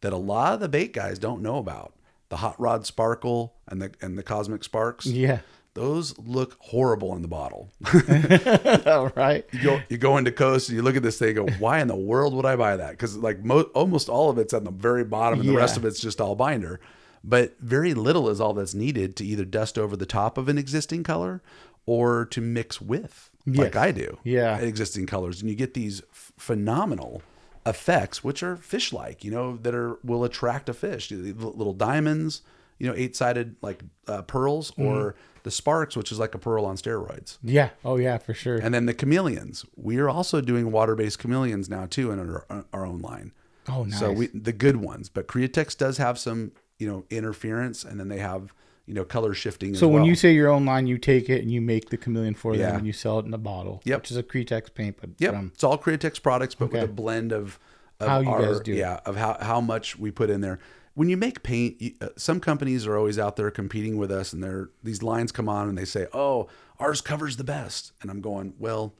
that a lot of the bait guys don't know about. The hot rod sparkle and the and the cosmic sparks. yeah, Those look horrible in the bottle. all right, you go you go into Coast and you look at this thing, and go, why in the world would I buy that? Because like mo- almost all of it's at the very bottom, and the rest of it's just all binder. But very little is all that's needed to either dust over the top of an existing color or to mix with, like I do, Yeah. existing colors, and you get these f- phenomenal effects, which are fish like, you know, that are will attract a fish. Little diamonds, you know, eight sided like uh, pearls, or the sparks, which is like a pearl on steroids. Yeah. Oh yeah, for sure. And then the chameleons. We are also doing water based chameleons now too in our, our own line. oh nice. So we the good ones, but Createx does have some, you know, interference, and then they have you know color shifting. So when well. you say your own line, you take it and you make the chameleon for Yeah. them and you sell it in a bottle. Yep. Which is a Createx paint, but Yep, from it's all Createx products, but with a blend of, of How you our, guys do yeah, of how how much we put in there. When you make paint, you, uh, some companies are always out there competing with us, and they're these lines come on and they say, "Oh, ours covers the best," and I'm going, "Well,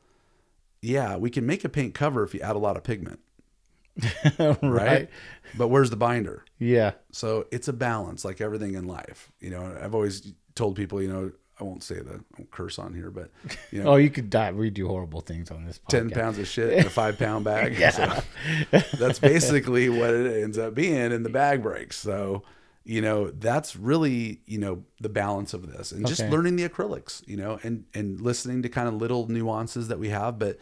yeah, we can make a paint cover if you add a lot of pigment, right. right? but where's the binder?" Yeah. So it's a balance, like everything in life. You know, I've always told people, you know, I won't say the I won't curse on here, but you know, Oh, you could die. We do horrible things on this. Podcast. 10 pounds of shit in a five pound bag. So that's basically what it ends up being, and the bag breaks. So, you know, that's really, you know, the balance of this and just learning the acrylics, you know, and, and listening to kind of little nuances that we have. But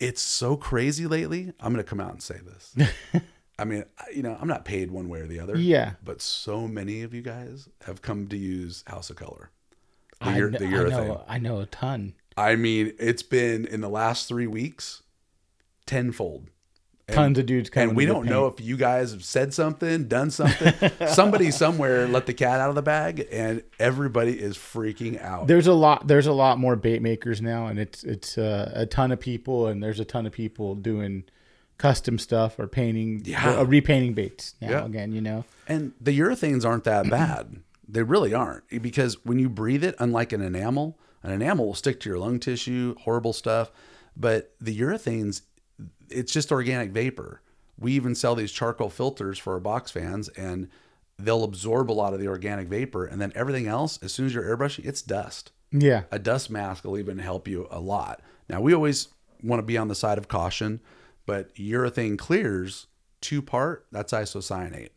it's so crazy lately. I'm going to come out and say this. I mean, you know, I'm not paid one way or the other. Yeah. But so many of you guys have come to use House of Kolor. The, I, kn- the I urethane. know. I know a ton. I mean, it's been in the last three weeks tenfold. And, Tons of dudes coming. and we don't know if you guys have said something, done something. Somebody somewhere let the cat out of the bag, and everybody is freaking out. There's a lot. There's a lot more bait makers now, and it's it's uh, a ton of people, and there's a ton of people doing custom stuff or painting, Yeah. or repainting baits now. Yeah. Again, you know. And the urethanes aren't that bad. they really aren't. Because when you breathe it, unlike an enamel, an enamel will stick to your lung tissue, horrible stuff. But the urethanes, it's just organic vapor. We even sell these charcoal filters for our box fans, and they'll absorb a lot of the organic vapor. And then everything else, as soon as you're airbrushing, it's dust. Yeah. A dust mask will even help you a lot. Now, we always want to be on the side of caution, but urethane clears two part, that's isocyanate.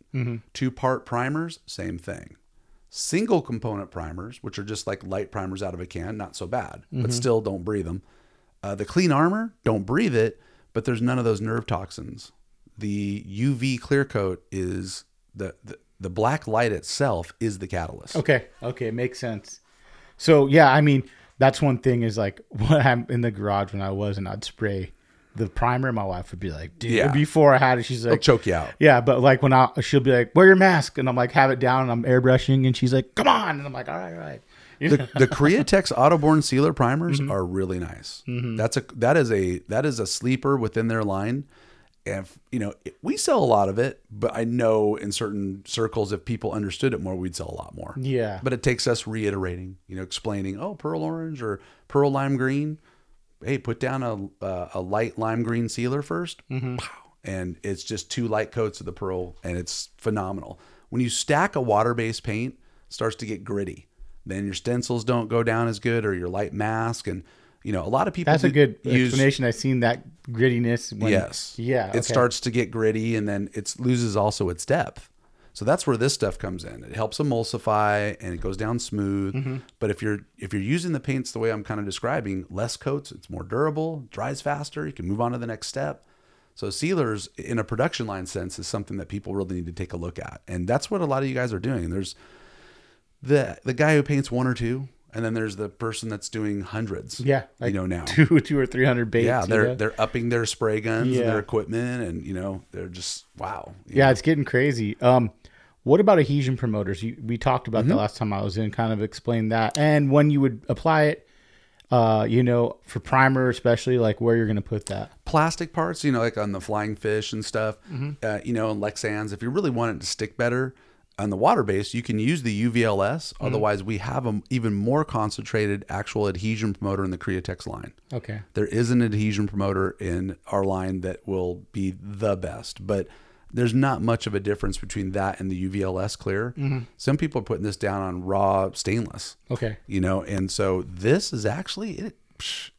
Two part primers, same thing. Single component primers, which are just like light primers out of a can, not so bad, but still don't breathe them. Uh, the clean armor, don't breathe it, but there's none of those nerve toxins. The UV clear coat is the, the, the black light itself is the catalyst. Okay. Okay. Makes sense. So yeah, I mean, that's one thing is like what I'm in the garage when I was and I'd spray the primer. My wife would be like, dude. Yeah. Before I had it, she's It'll like, choke you out. yeah. But like when I, she'll be like, wear your mask, and I'm like, have it down, and I'm airbrushing, and she's like, come on, and I'm like, all right, all right. You know? the, the Createx AutoBorne sealer primers Mm-hmm. are really nice. That's a that is a that is a sleeper within their line. And if- you know, we sell a lot of it, but I know in certain circles, if people understood it more, we'd sell a lot more. Yeah. But it takes us reiterating, you know, explaining, oh, pearl orange or pearl lime green. Hey, put down a uh, a light lime green sealer 1st Mm-hmm. And it's just two light coats of the pearl, and it's phenomenal. When you stack a water based paint, it starts to get gritty. Then your stencils don't go down as good, or your light mask, and you know, a lot of people. That's a good use- explanation. I've seen that grittiness. When, yes. Yeah. okay. It starts to get gritty and then it loses also its depth. So that's where this stuff comes in. It helps emulsify and it goes down smooth. Mm-hmm. But if you're if you're using the paints the way I'm kind of describing, less coats, it's more durable, dries faster, you can move on to the next step. So sealers in a production line sense is something that people really need to take a look at. And that's what a lot of you guys are doing. There's the the guy who paints one or two and then there's the person that's doing hundreds. Yeah. you know now. two, two or three hundred baits. Yeah, they're know? they're upping their spray guns Yeah. and their equipment, and you know they're just wow. Yeah, it's getting crazy. Um, what about adhesion promoters? You, we talked about Mm-hmm. that last time I was in. Kind of explain that, and when you would apply it. Uh, you know, for primer especially, like where you're gonna put that. plastic parts, you know, like on the flying fish and stuff. Uh, you know, and Lexans. If you really want it to stick better on the water base, you can use the UVLS. Mm. Otherwise, we have an even more concentrated actual adhesion promoter in the Createx line. Okay. There is an adhesion promoter in our line that will be the best, but there's not much of a difference between that and the UVLS clear. Mm-hmm. Some people are putting this down on raw stainless, Okay. you know, and so this is actually it. psh.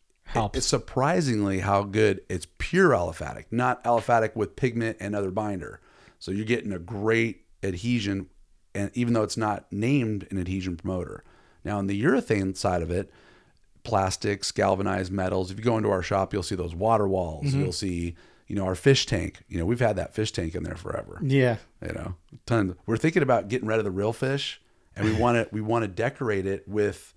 It's surprisingly how good it's pure aliphatic, not aliphatic with pigment and other binder. So you're getting a great adhesion, and even though it's not named an adhesion promoter. Now on the urethane side of it, plastics, galvanized metals. If you go into our shop, you'll see those water walls. Mm-hmm. You'll see, You know, our fish tank. You know, we've had that fish tank in there forever. Yeah. You know, tons. We're thinking about getting rid of the real fish, and we want to we want to decorate it with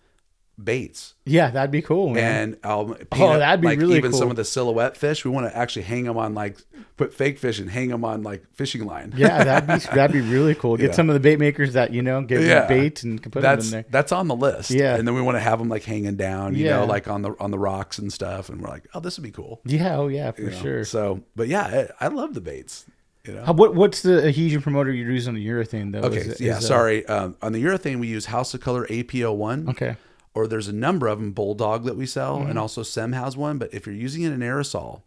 baits. Yeah, that'd be cool, man. And I'll paint Oh, that'd be like really even some of the silhouette fish. We want to actually hang them on like put fake fish and hang them on like fishing line. yeah, that'd be that'd be really cool. Get Yeah. some of the bait makers that you know get Yeah. baits and can put them in that's there. that's on the list. Yeah. and then we want to have them like hanging down, you Yeah. know, like on the on the rocks and stuff. And we're like, oh, this would be cool. Yeah, oh yeah, for you know? sure. So, but yeah, I, I love the baits. You know. How, what what's the adhesion promoter you use on the urethane though? Okay, Is- yeah, is, uh, sorry. Um, on the urethane, we use House of Kolor APO one. Okay. Or there's a number of them bulldog that we sell Mm-hmm. and also sem has one but if you're using it in aerosol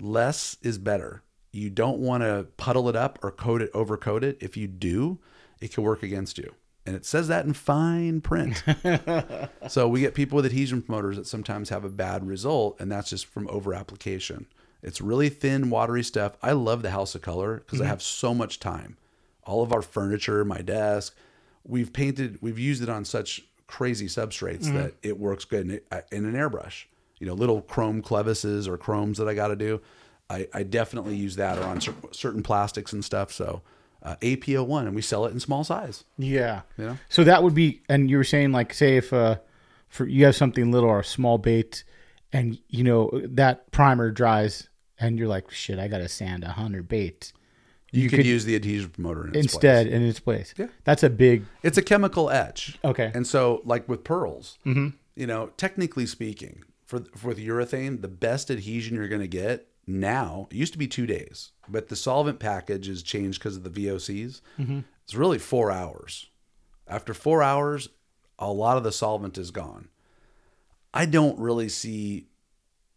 less is better. You don't want to puddle it up or coat it overcoat it. If you do it can work against you. And it says that in fine print. So we get people with adhesion promoters that sometimes have a bad result and that's just from over application it's really thin watery stuff. I love the House of Kolor because i have so much time. All of our furniture my desk we've painted we've used it on such crazy substrates that it works good in, in an airbrush you know little chrome clevises or chromes that i got to do I, I definitely use that or on cer- certain plastics and stuff so uh, apo1 and we sell it in small size Yeah. Yeah. So that would be, and you were saying like, say if uh, for you have something little or a small bait, and you know that primer dries, and you're like, shit, I gotta sand a hundred baits. You, could, use the adhesive promoter in its instead in its place. Yeah. That's a big. it's a chemical etch Okay. And so, like with pearls, mm-hmm. you know, technically speaking, for, for with urethane, the best adhesion you're going to get now it used to be two days, but the solvent package has changed because of the VOCs. Mm-hmm. It's really four hours. After four hours, a lot of the solvent is gone. I don't really see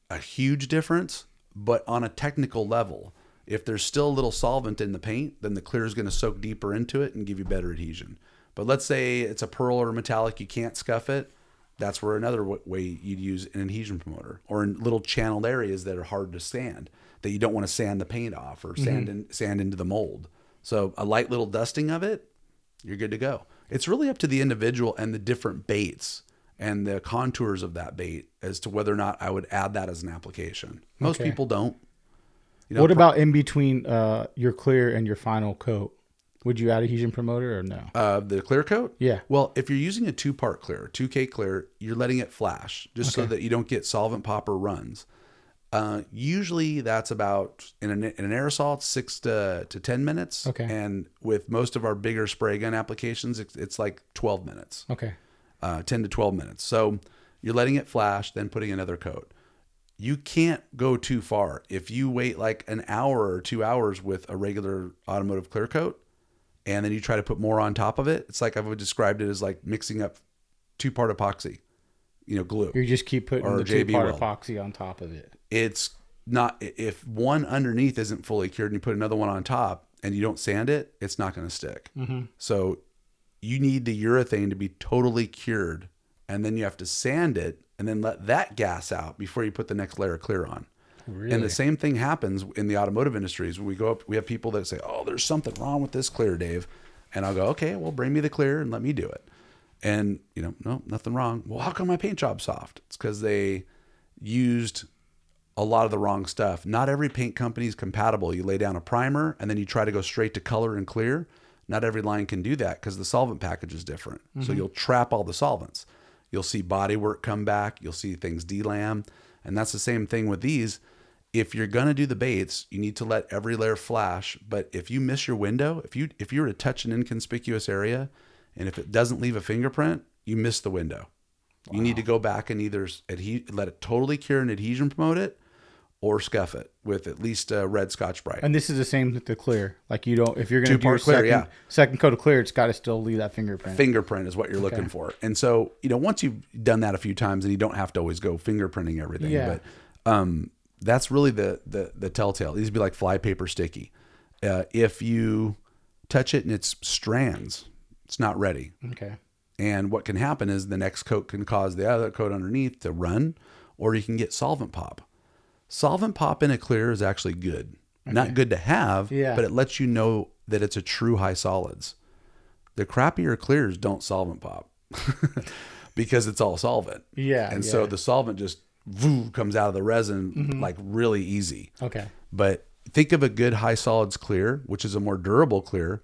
a huge difference, but on a technical level, if there's still a little solvent in the paint, then the clear is going to soak deeper into it and give you better adhesion. But let's say it's a pearl or a metallic, you can't scuff it. That's where another w- way you'd use an adhesion promoter, or in little channeled areas that are hard to sand, that you don't want to sand the paint off or sand mm-hmm. in, sand into the mold. So a light little dusting of it, you're good to go. It's really up to the individual and the different baits and the contours of that bait as to whether or not I would add that as an application. Most Okay. people don't. You know, what about in between uh, your clear and your final coat? Would you add adhesion promoter or no? uh, the clear coat? Yeah. Well, if you're using a two part clear, 2K clear, you're letting it flash just so that you don't get solvent popper runs. Uh, usually that's about in an, in an aerosol, six to, to 10 minutes. Okay. And with most of our bigger spray gun applications, it's, it's like 12 minutes. Okay. uh, 10 to 12 minutes. So you're letting it flash, then putting another coat. You can't go too far. If you wait like an hour or two hours with a regular automotive clear coat, and then you try to put more on top of it, it's like I've described it as like mixing up two part epoxy, you know, glue. You just keep putting the two part epoxy on top of it. It's not, if one underneath isn't fully cured and you put another one on top and you don't sand it, it's not going to stick. Mm-hmm. So you need the urethane to be totally cured and then you have to sand it and then let that gas out before you put the next layer of clear on. Really? And the same thing happens in the automotive industries. When we go up, we have people that say, "Oh, there's something wrong with this clear, Dave," and I'll go, "Okay, well, bring me the clear and let me do it." And you know, no, nothing wrong. Well, how come my paint job's soft? It's because they used a lot of the wrong stuff. Not every paint company is compatible. You lay down a primer and then you try to go straight to color and clear. Not every line can do that because the solvent package is different. So mm-hmm. you'll trap all the solvents. You'll see body work come back. You'll see things delam. And that's the same thing with these. If you're gonna do the baits, you need to let every layer flash. But if you miss your window, if you if you were to touch an inconspicuous area, and if it doesn't leave a fingerprint, you miss the window. You need to go back and either adhe- let it totally cure and adhesion promote it, or scuff it with at least a red Scotch Brite. And this is the same with the clear. Like you don't, if you're going to do your clear, second, yeah. second coat of clear, it's got to still leave that fingerprint. fingerprint is what you're looking for. And so, you know, once you've done that a few times and you don't have to always go fingerprinting everything, Yeah. but um, that's really the, the, the telltale. These would be like flypaper sticky. Uh, if you touch it and it's strands, it's not ready. okay. And what can happen is the next coat can cause the other coat underneath to run, or you can get solvent pop. Solvent pop in a clear is actually good. Not good to have, Yeah. but it lets you know that it's a true high solids. The crappier clears don't solvent pop because it's all solvent. Yeah. And yeah. so the solvent just voo, comes out of the resin Mm-hmm. like really easy. Okay. But think of a good high solids clear, which is a more durable clear,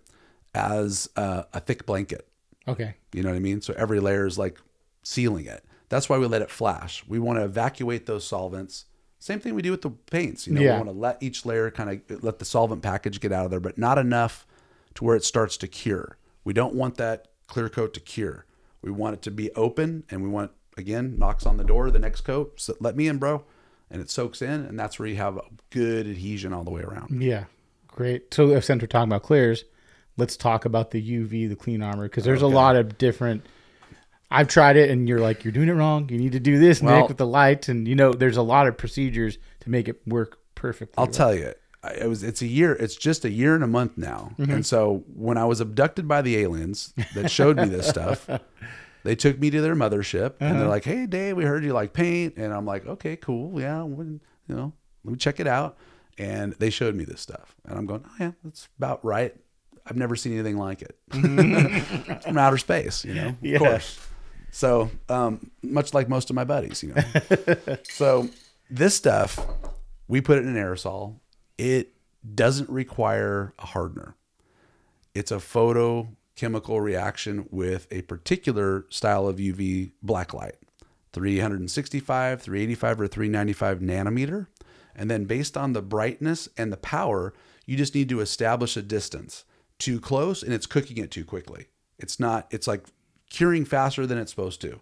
as uh, a thick blanket. Okay. You know what I mean? So every layer is like sealing it. That's why we let it flash. We want to evacuate those solvents. Same thing we do with the paints. You know, Yeah. we want to let each layer kind of let the solvent package get out of there, but not enough to where it starts to cure. We don't want that clear coat to cure. We want it to be open and we want again knocks on the door the next coat. So let me in, bro. And it soaks in and that's where you have a good adhesion all the way around. Yeah. Great. So if since we're talking about clears, let's talk about the UV, the clean armor, because there's a lot of different. I've tried it, and you're like, you're doing it wrong. You need to do this, Well- Nick, with the lights, and you know, there's a lot of procedures to make it work perfectly. I'll tell you, it was. It's a year. It's just a year and a month now. Mm-hmm. And so when I was abducted by the aliens that showed me this stuff, they took me to their mothership and they're uh-huh. like, "Hey, Dave, we heard you like paint," and I'm like, "Okay, cool, yeah, you know, let me check it out." And they showed me this stuff, and I'm going, "Oh yeah, that's about right." I've never seen anything like it mm-hmm. from outer space, you know. Yeah. Of course. So, um, much like most of my buddies, you know. so, this stuff, we put it in an aerosol. It doesn't require a hardener. It's a photochemical reaction with a particular style of UV black light 365, 385, or 395 nanometer. And then, based on the brightness and the power, you just need to establish a distance. Too close, and it's cooking it too quickly. It's not, it's like curing faster than it's supposed to.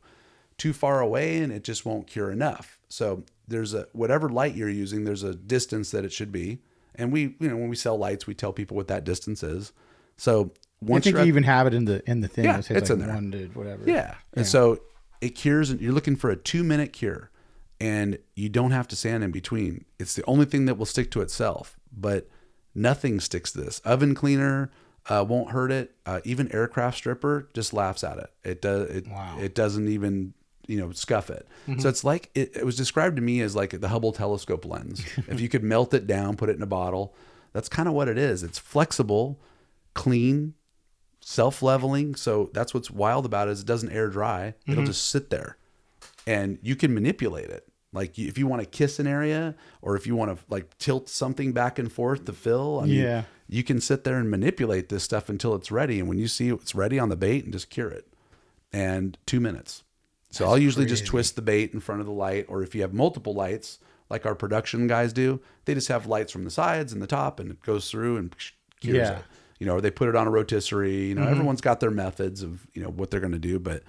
Too far away, and it just won't cure enough. So, there's a, whatever light you're using, there's a distance that it should be. And we, you know, when we sell lights, we tell people what that distance is. So, I think at- even have it in the in the thing. Yeah, it it's like in there. one whatever. yeah. And so it cures, and you're looking for a two minute cure, and you don't have to sand in between. It's the only thing that will stick to itself, but nothing sticks to this. Oven cleaner uh, won't hurt it. Uh, even aircraft stripper just laughs at it. It does. It, Wow. it doesn't even you know scuff it. So it's like it, it was described to me as like the Hubble telescope lens. if you could melt it down, put it in a bottle, that's kind of what it is. It's flexible, clean, self-leveling. So that's what's wild about it is it doesn't air dry. It'll just sit there, and you can manipulate it. Like if you want to kiss an area, or if you want to like tilt something back and forth to fill, I mean, Yeah. you can sit there and manipulate this stuff until it's ready. And when you see it's ready on the bait, and just cure it, and two minutes. So I'll usually just twist the bait in front of the light, or if you have multiple lights, like our production guys do, they just have lights from the sides and the top, and it goes through and cures Yeah. it. You know, or they put it on a rotisserie. You know, mm-hmm. everyone's got their methods of you know what they're going to do, but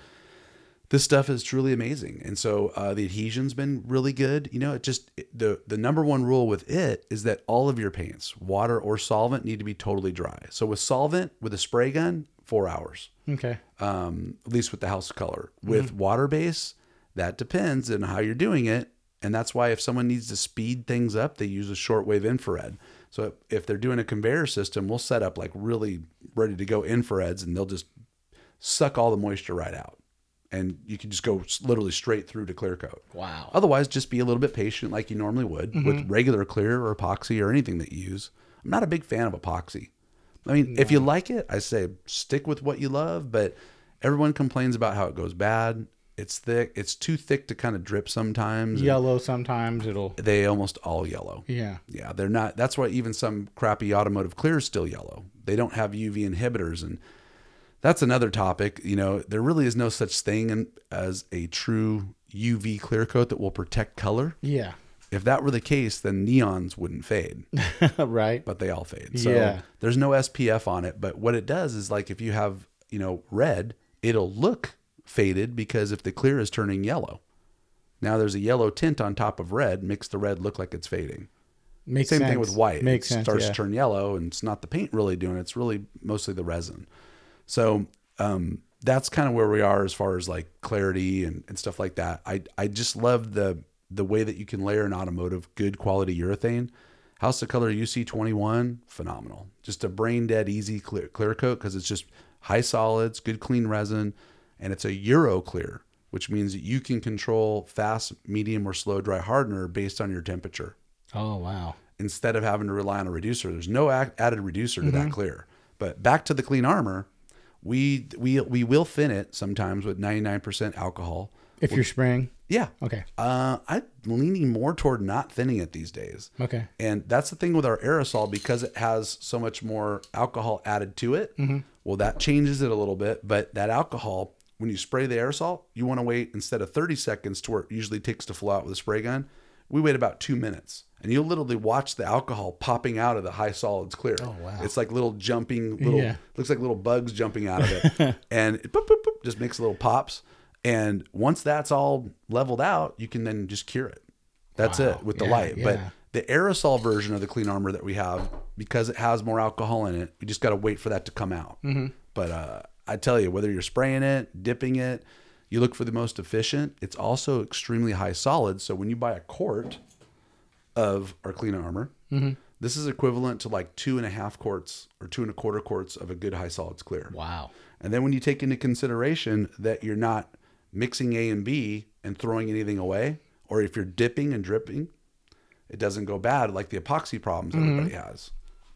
this stuff is truly amazing. And so uh, the adhesion's been really good. You know, it just the the number one rule with it is that all of your paints, water or solvent, need to be totally dry. So with solvent, with a spray gun, four hours Okay. um, at least with the house color. With water base, that depends on how you're doing it. And that's why if someone needs to speed things up, they use a shortwave infrared. So if they're doing a conveyor system, we'll set up like really ready to go infrareds and they'll just suck all the moisture right out. And you can just go literally straight through to clear coat. Wow. Otherwise, just be a little bit patient like you normally would mm-hmm. with regular clear or epoxy or anything that you use. I'm not a big fan of epoxy. I mean, if you like it, I say stick with what you love, but everyone complains about how it goes bad. It's thick. It's too thick to kind of drip sometimes. Yellow sometimes it'll. They almost all yellow. Yeah. Yeah, they're not. That's why even some crappy automotive clear is still yellow. They don't have UV inhibitors, and that's another topic. You know, there really is no such thing in, as a true UV clear coat that will protect color. Yeah. If that were the case, then neons wouldn't fade, right. but they all fade. So Yeah. there's no SPF on it. But what it does is like if you have you know red, it'll look faded because if the clear is turning yellow. Now there's a yellow tint on top of red, makes the red look like it's fading. Makes Same sense. thing with white. Makes it sense. starts yeah. to turn yellow, and it's not the paint really doing it. It's really mostly the resin. So um, that's kind of where we are as far as like clarity and, and stuff like that. I I just love the the way that you can layer an automotive good quality urethane. House of Kolor UC21, phenomenal. Just a brain dead easy clear clear coat because it's just high solids, good clean resin, and it's a Euro clear, which means that you can control fast, medium, or slow dry hardener based on your temperature Oh wow. instead of having to rely on a reducer. There's no added reducer to that clear. But back to the clean armor, we we we will thin it sometimes with 99% alcohol. If you're spraying, Yeah. okay, Uh, I'm leaning more toward not thinning it these days. okay, And that's the thing with our aerosol because it has so much more alcohol added to it. Well, that changes it a little bit. But that alcohol, when you spray the aerosol, you want to wait instead of 30 seconds to where it usually takes to flow out with a spray gun. We wait about two minutes. And you'll literally watch the alcohol popping out of the high solids clear. Oh, wow. It's like little jumping, little, Yeah. looks like little bugs jumping out of it. and it boop, boop, boop, just makes little pops. And once that's all leveled out, you can then just cure it. That's Wow. it with the Yeah, light. But the aerosol version of the clean armor that we have, because it has more alcohol in it, we just got to wait for that to come out. Mm-hmm. But uh, I tell you, whether you're spraying it, dipping it, you look for the most efficient. It's also extremely high solid. So when you buy a quart of our clean armor, Mm-hmm. this is equivalent to like two and a half quarts or two and a quarter quarts of a good high solids clear. wow, And then when you take into consideration that you're not mixing A and B and throwing anything away, or if you're dipping and dripping, it doesn't go bad like the epoxy problems everybody has.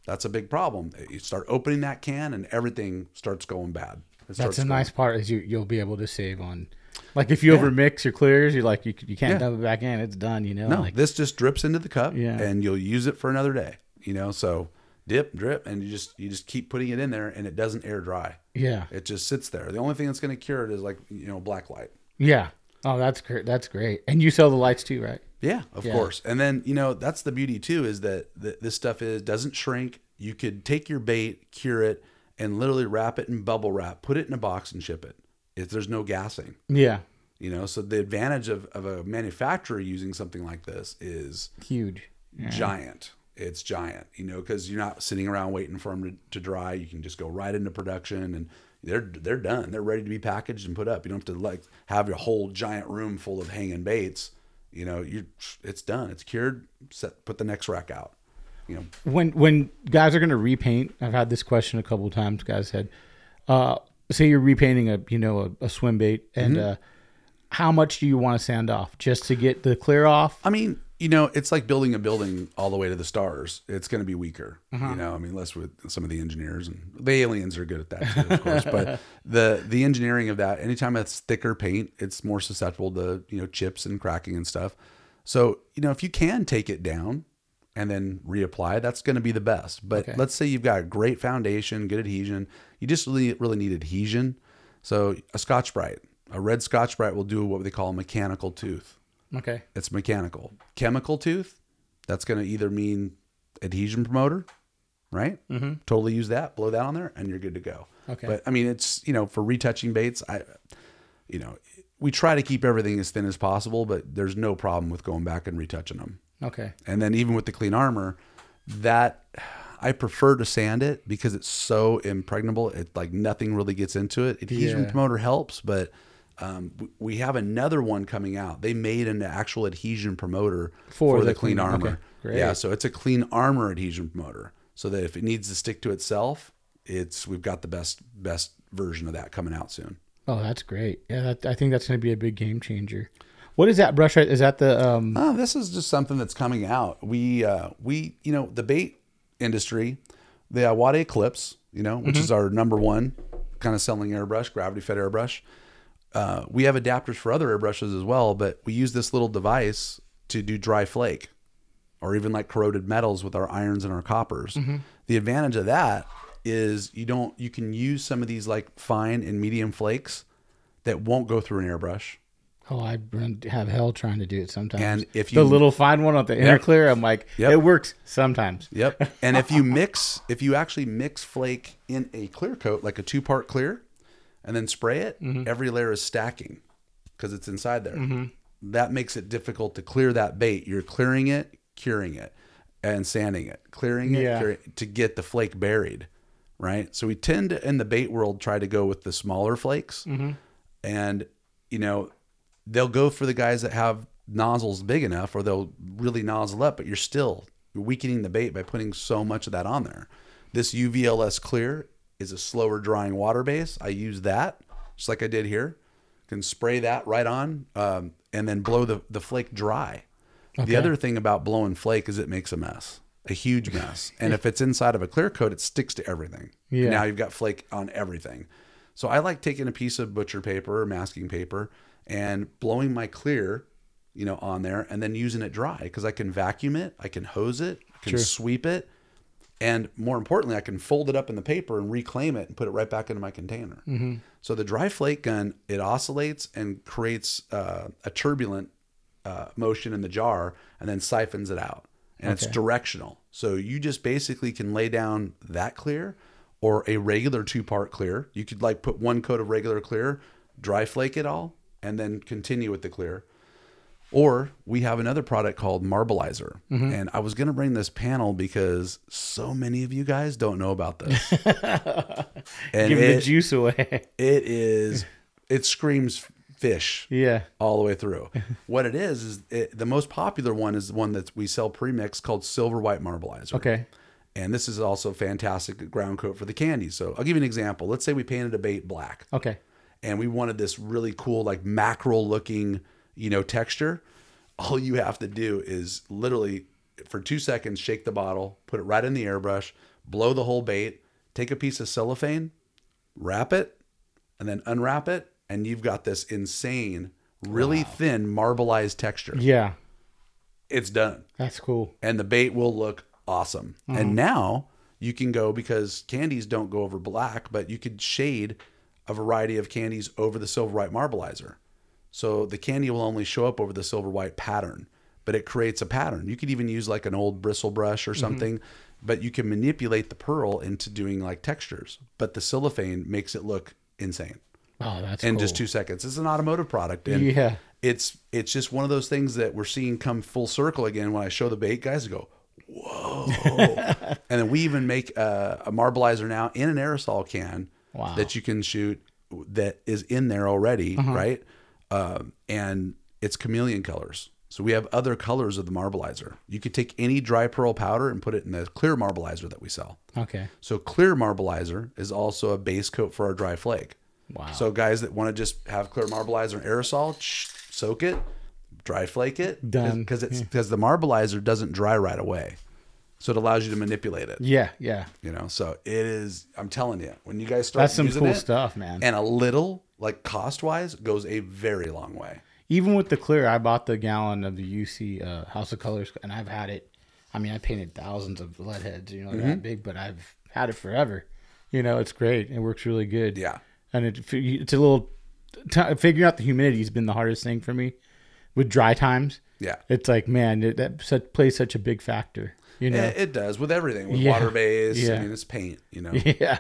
That's a big problem. You start opening that can and everything starts going bad. That's a nice part is you you'll be able to save on, like if you overmix your clears, you're like you you can't Yeah. dump it back in, it's done, you know. No, like, this just drips into the cup Yeah. and you'll use it for another day. You know, so dip, drip, and you just you just keep putting it in there and it doesn't air dry. yeah, It just sits there. The only thing that's going to cure it is like you know black light. yeah. Oh, that's great. That's great. And you sell the lights too, right? Yeah, of Yeah. course. And then you know that's the beauty too is that th- this stuff is doesn't shrink. You could take your bait, cure it, and literally wrap it in bubble wrap, put it in a box, and ship it. If there's no gassing, Yeah, you know. So the advantage of, of a manufacturer using something like this is huge. giant. It's giant, you know, because you're not sitting around waiting for them to, to dry. You can just go right into production, and they're they're done. They're ready to be packaged and put up. You don't have to like have your whole giant room full of hanging baits. You know, you it's done. It's cured. Set put the next rack out. You know, when when guys are going to repaint i've had this question a couple of times guys said uh say you're repainting a you know a, a swim bait and Mm-hmm. uh how much do you want to sand off just to get the clear off I mean, you know, it's like building a building all the way to the stars. It's going to be weaker, you know. I mean, less with some of the engineers and the aliens are good at that too, of course. But the the engineering of that, anytime it's thicker paint, it's more susceptible to you know chips and cracking and stuff. So you know, if you can take it down and then reapply, that's going to be the best. But Okay. let's say you've got a great foundation, good adhesion. You just really really need adhesion. So a Scotch Brite, a red Scotch Brite will do what they call a mechanical tooth okay it's mechanical. Chemical tooth, that's going to either mean adhesion promoter, right? Mm-hmm. Totally use that, blow that on there, and you're good to go. Okay. But I mean, it's you know for retouching baits, I, you know, we try to keep everything as thin as possible, but there's no problem with going back and retouching them. Okay And then even with the clean armor, that I prefer to sand it because it's so impregnable. It like nothing really gets into it. Adhesion Yeah. promoter helps, but um, we have another one coming out. They made an actual adhesion promoter For for, the clean clean- armor. okay. Yeah, so it's a clean armor adhesion promoter, so that if it needs to stick to itself, it's we've got the best best version of that coming out soon. oh that's great yeah that, i think that's going to be a big game changer what is that brush right is that the um Oh, this is just something that's coming out. We uh, we you know the bait industry, the Iwata Eclipse, you know, which is our number one kind of selling airbrush, gravity fed airbrush. Uh, we have adapters for other airbrushes as well, but we use this little device to do dry flake, or even like corroded metals with our irons and our coppers. The advantage of that is you don't you can use some of these like fine and medium flakes that won't go through an airbrush. Oh i have hell trying to do it sometimes And if you the little fine one on the inner clear i'm like Yep. it works sometimes Yep. And if you mix, if you actually mix flake in a clear coat, like a two part clear, and then spray it, mm-hmm. every layer is stacking because it's inside there. Mm-hmm. That makes it difficult to clear that bait. You're clearing it, curing it, and sanding it, clearing it, Yeah. curing to get the flake buried. Right. So we tend to, in the bait world, try to go with the smaller flakes. Mm-hmm. And, you know, they'll go for the guys that have nozzles big enough or they'll really nozzle up, but you're still weakening the bait by putting so much of that on there. This UVLS clear is a slower drying water base. I use that just like I did here. Can spray that right on um, and then blow the, the flake dry. The other thing about blowing flake is it makes a mess, a huge mess. And if it's inside of a clear coat, it sticks to everything. Yeah. And now you've got flake on everything. So I like taking a piece of butcher paper or masking paper and blowing my clear, you know, on there and then using it dry because I can vacuum it, I can hose it, I can Sure. sweep it, and more importantly, I can fold it up in the paper and reclaim it and put it right back into my container. So the dry flake gun it oscillates and creates uh, a turbulent uh, motion in the jar and then siphons it out, and it's directional. So you just basically can lay down that clear or a regular two part clear. You could like put one coat of regular clear, dry flake it all, and then continue with the clear. Or we have another product called Marbleizer. Mm-hmm. And I was going to bring this panel because so many of you guys don't know about this. and Give the juice away. it is, it screams fish yeah. all the way through. what it is, is it, the most popular one is the one that we sell premix called Silver White Marbleizer. Okay. And this is also fantastic ground coat for the candy. So I'll give you an example. Let's say we painted a bait black Okay. And we wanted this really cool, like mackerel looking, you know, texture. All you have to do is literally for two seconds shake the bottle, put it right in the airbrush, blow the whole bait, take a piece of cellophane, wrap it, and then unwrap it, and you've got this insane, really thin marbleized texture. Yeah. It's done That's cool. and the bait will look awesome. And mm-hmm. now you can go because candies don't go over black, but you could shade a variety of candies over the silver white marbleizer. So the candy will only show up over the silver white pattern, but it creates a pattern. You could even use like an old bristle brush or mm-hmm. something, but you can manipulate the pearl into doing like textures. But the cellophane makes it look insane Oh, that's in cool. just two seconds. It's an automotive product, and Yeah. it's it's just one of those things that we're seeing come full circle again. When I show the bait, guys go, "Whoa!" and then we even make a, a marbleizer now in an aerosol can Wow. that you can shoot that is in there already, right? Um, and it's chameleon colors. So we have other colors of the marbleizer. You could take any dry pearl powder and put it in the clear marbleizer that we sell. Okay. So clear marbleizer is also a base coat for our dry flake. Wow. So guys that want to just have clear marbleizer and aerosol, shh, soak it, dry flake it, Done. because it's because the marbleizer doesn't dry right away, so it allows you to manipulate it. yeah. Yeah. You know, so it is. I'm telling you, when you guys start That's some cool it, stuff, man. and a little like cost wise goes a very long way. Even with the clear, I bought the gallon of the UC uh, House of Kolors, and I've had it. I mean, I painted thousands of lead heads, you know, Mm-hmm. that big, but I've had it forever. You know, it's great. It works really good. Yeah. and it, it's a little t- figuring out the humidity has been the hardest thing for me with dry times. Yeah. It's like, man, it, that plays such a big factor. You know, It, it does with everything with Yeah. water base. Yeah. I mean, it's paint. You know, yeah,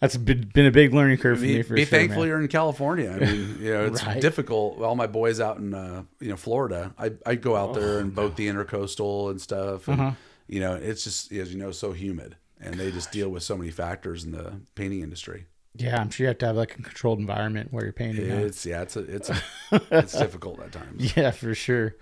that's been, been a big learning curve for be, me for be sure. thankful man. you're in California. I mean, you know, it's Right. difficult. All my boys out in uh, you know Florida, I I go out there and boat the intercoastal and stuff, and Uh-huh. you know, it's just as you know, so humid, and they just deal with so many factors in the painting industry. Yeah, I'm sure you have to have like a controlled environment where you're painting. It's yeah, it's a, it's a, it's difficult at times. Yeah, for sure.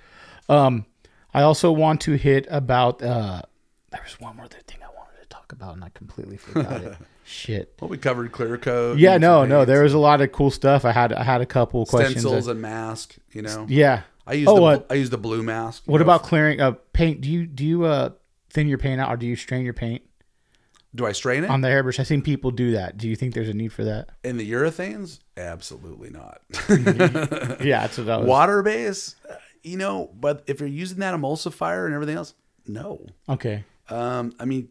Um, I also want to hit about. Uh, there was one more thing I wanted to talk about, and I completely forgot it. Shit. Well, we covered clear coat. Yeah, no, no. There was a lot of cool stuff. I had I had a couple questions. stencils and mask. You know, yeah. I use Oh, the uh, I use the blue mask. What know, about clearing uh paint? Do you do you uh thin your paint out or do you strain your paint do I strain it on the airbrush? I've seen people do that. Do you think there's a need for that? in the urethanes? Absolutely not. Yeah, that's what I was. Water base, you know, but if you're using that emulsifier and everything else, no. Okay. Um, I mean,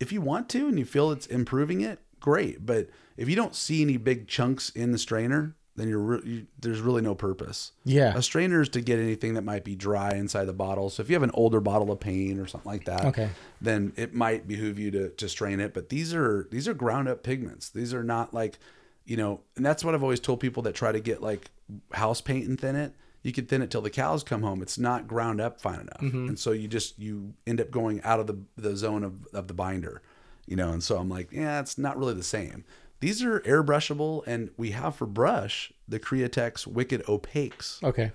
if you want to and you feel it's improving it, great. But if you don't see any big chunks in the strainer, then you're re- you, there's really no purpose. Yeah. A strainer is to get anything that might be dry inside the bottle. So if you have an older bottle of paint or something like that, Okay. then it might behoove you to, to strain it. But these are these are ground up pigments. These are not like, you know, and that's what I've always told people that try to get like house paint and thin it. You can thin it till the cows come home. It's not ground up fine enough, and so you just you end up going out of the the zone of, of the binder, you know. And so I'm like, yeah, it's not really the same. These are airbrushable, and we have for brush the Createx Wicked Opaques Okay.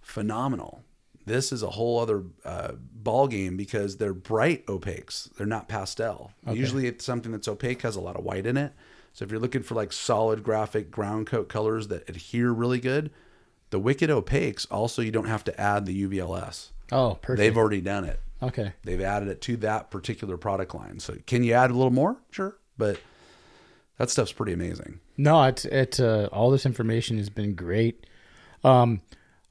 phenomenal. This is a whole other uh, ball game because they're bright opaques. They're not pastel. Usually, it's something that's opaque has a lot of white in it. So if you're looking for like solid graphic ground coat colors that adhere really good, the Wicked Opaques also you don't have to add the UVLS. Oh, perfect. They've already done it. okay. They've added it to that particular product line. So can you add a little more? Sure, but that stuff's pretty amazing. No, it's it's uh, all this information has been great. Um,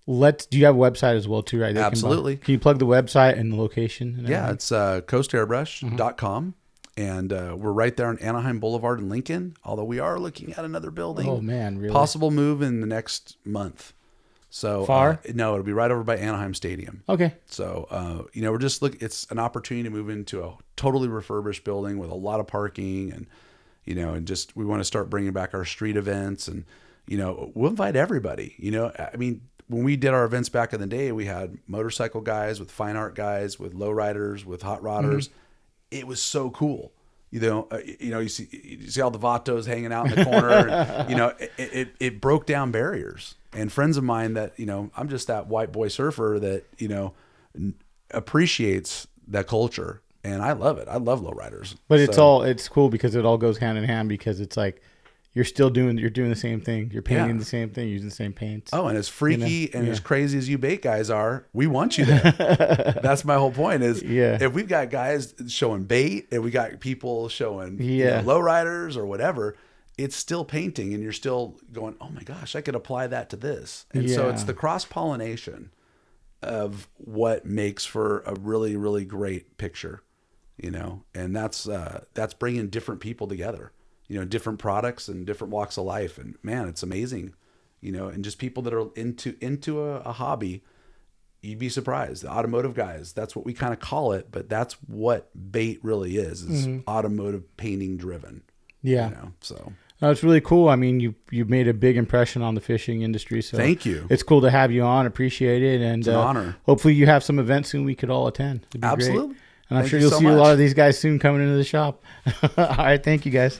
let's. Do you have a website as well too? Right? They can- Absolutely. Can, you plug the website and the location? and Yeah, it's uh, coastairbrush.com. And uh, we're right there on Anaheim Boulevard in Lincoln, although we are looking at another building. Oh man, really? Possible move in the next month. So Far? Uh, no, it'll be right over by Anaheim Stadium. Okay. So, uh, you know, we're just look. It's an opportunity to move into a totally refurbished building with a lot of parking, and you know, and just we want to start bringing back our street events, and you know, we'll invite everybody. You know, I mean, when we did our events back in the day, we had motorcycle guys with fine art guys, with lowriders, with hot rodders. It was so cool. You know, uh, you know, you see, you see all the vatos hanging out in the corner. and, you know, it, it it broke down barriers. And friends of mine that you know, I'm just that white boy surfer that you know n- appreciates that culture, and I love it. I love lowriders. But it's So, all it's cool because it all goes hand in hand because it's like you're still doing you're doing the same thing. You're painting Yeah. the same thing, using the same paints. Oh, and as freaky and yeah. as crazy as you bait guys are, we want you there. That's my whole point. Is Yeah. if we've got guys showing bait and we got people showing you Yeah. know, lowriders or whatever, it's still painting, and you're still going, oh my gosh, I could apply that to this. And so it's the cross pollination of what makes for a really really great picture, you know, and that's uh, that's bringing different people together, you know, different products and different walks of life, and man, it's amazing, you know, and just people that are into into a, a hobby. You'd be surprised. The automotive guys, that's what we kind of call it, but that's what bait really is, is automotive painting driven. yeah. You know, so No, it's really cool. I mean, you you made a big impression on the fishing industry. So Thank you. It's cool to have you on. Appreciate it, and an uh, honor. Hopefully, you have some events soon we could all attend. It'd great. Absolutely. And I'm Thank sure you you'll so see a lot of these guys soon coming into the shop. all right, thank you guys.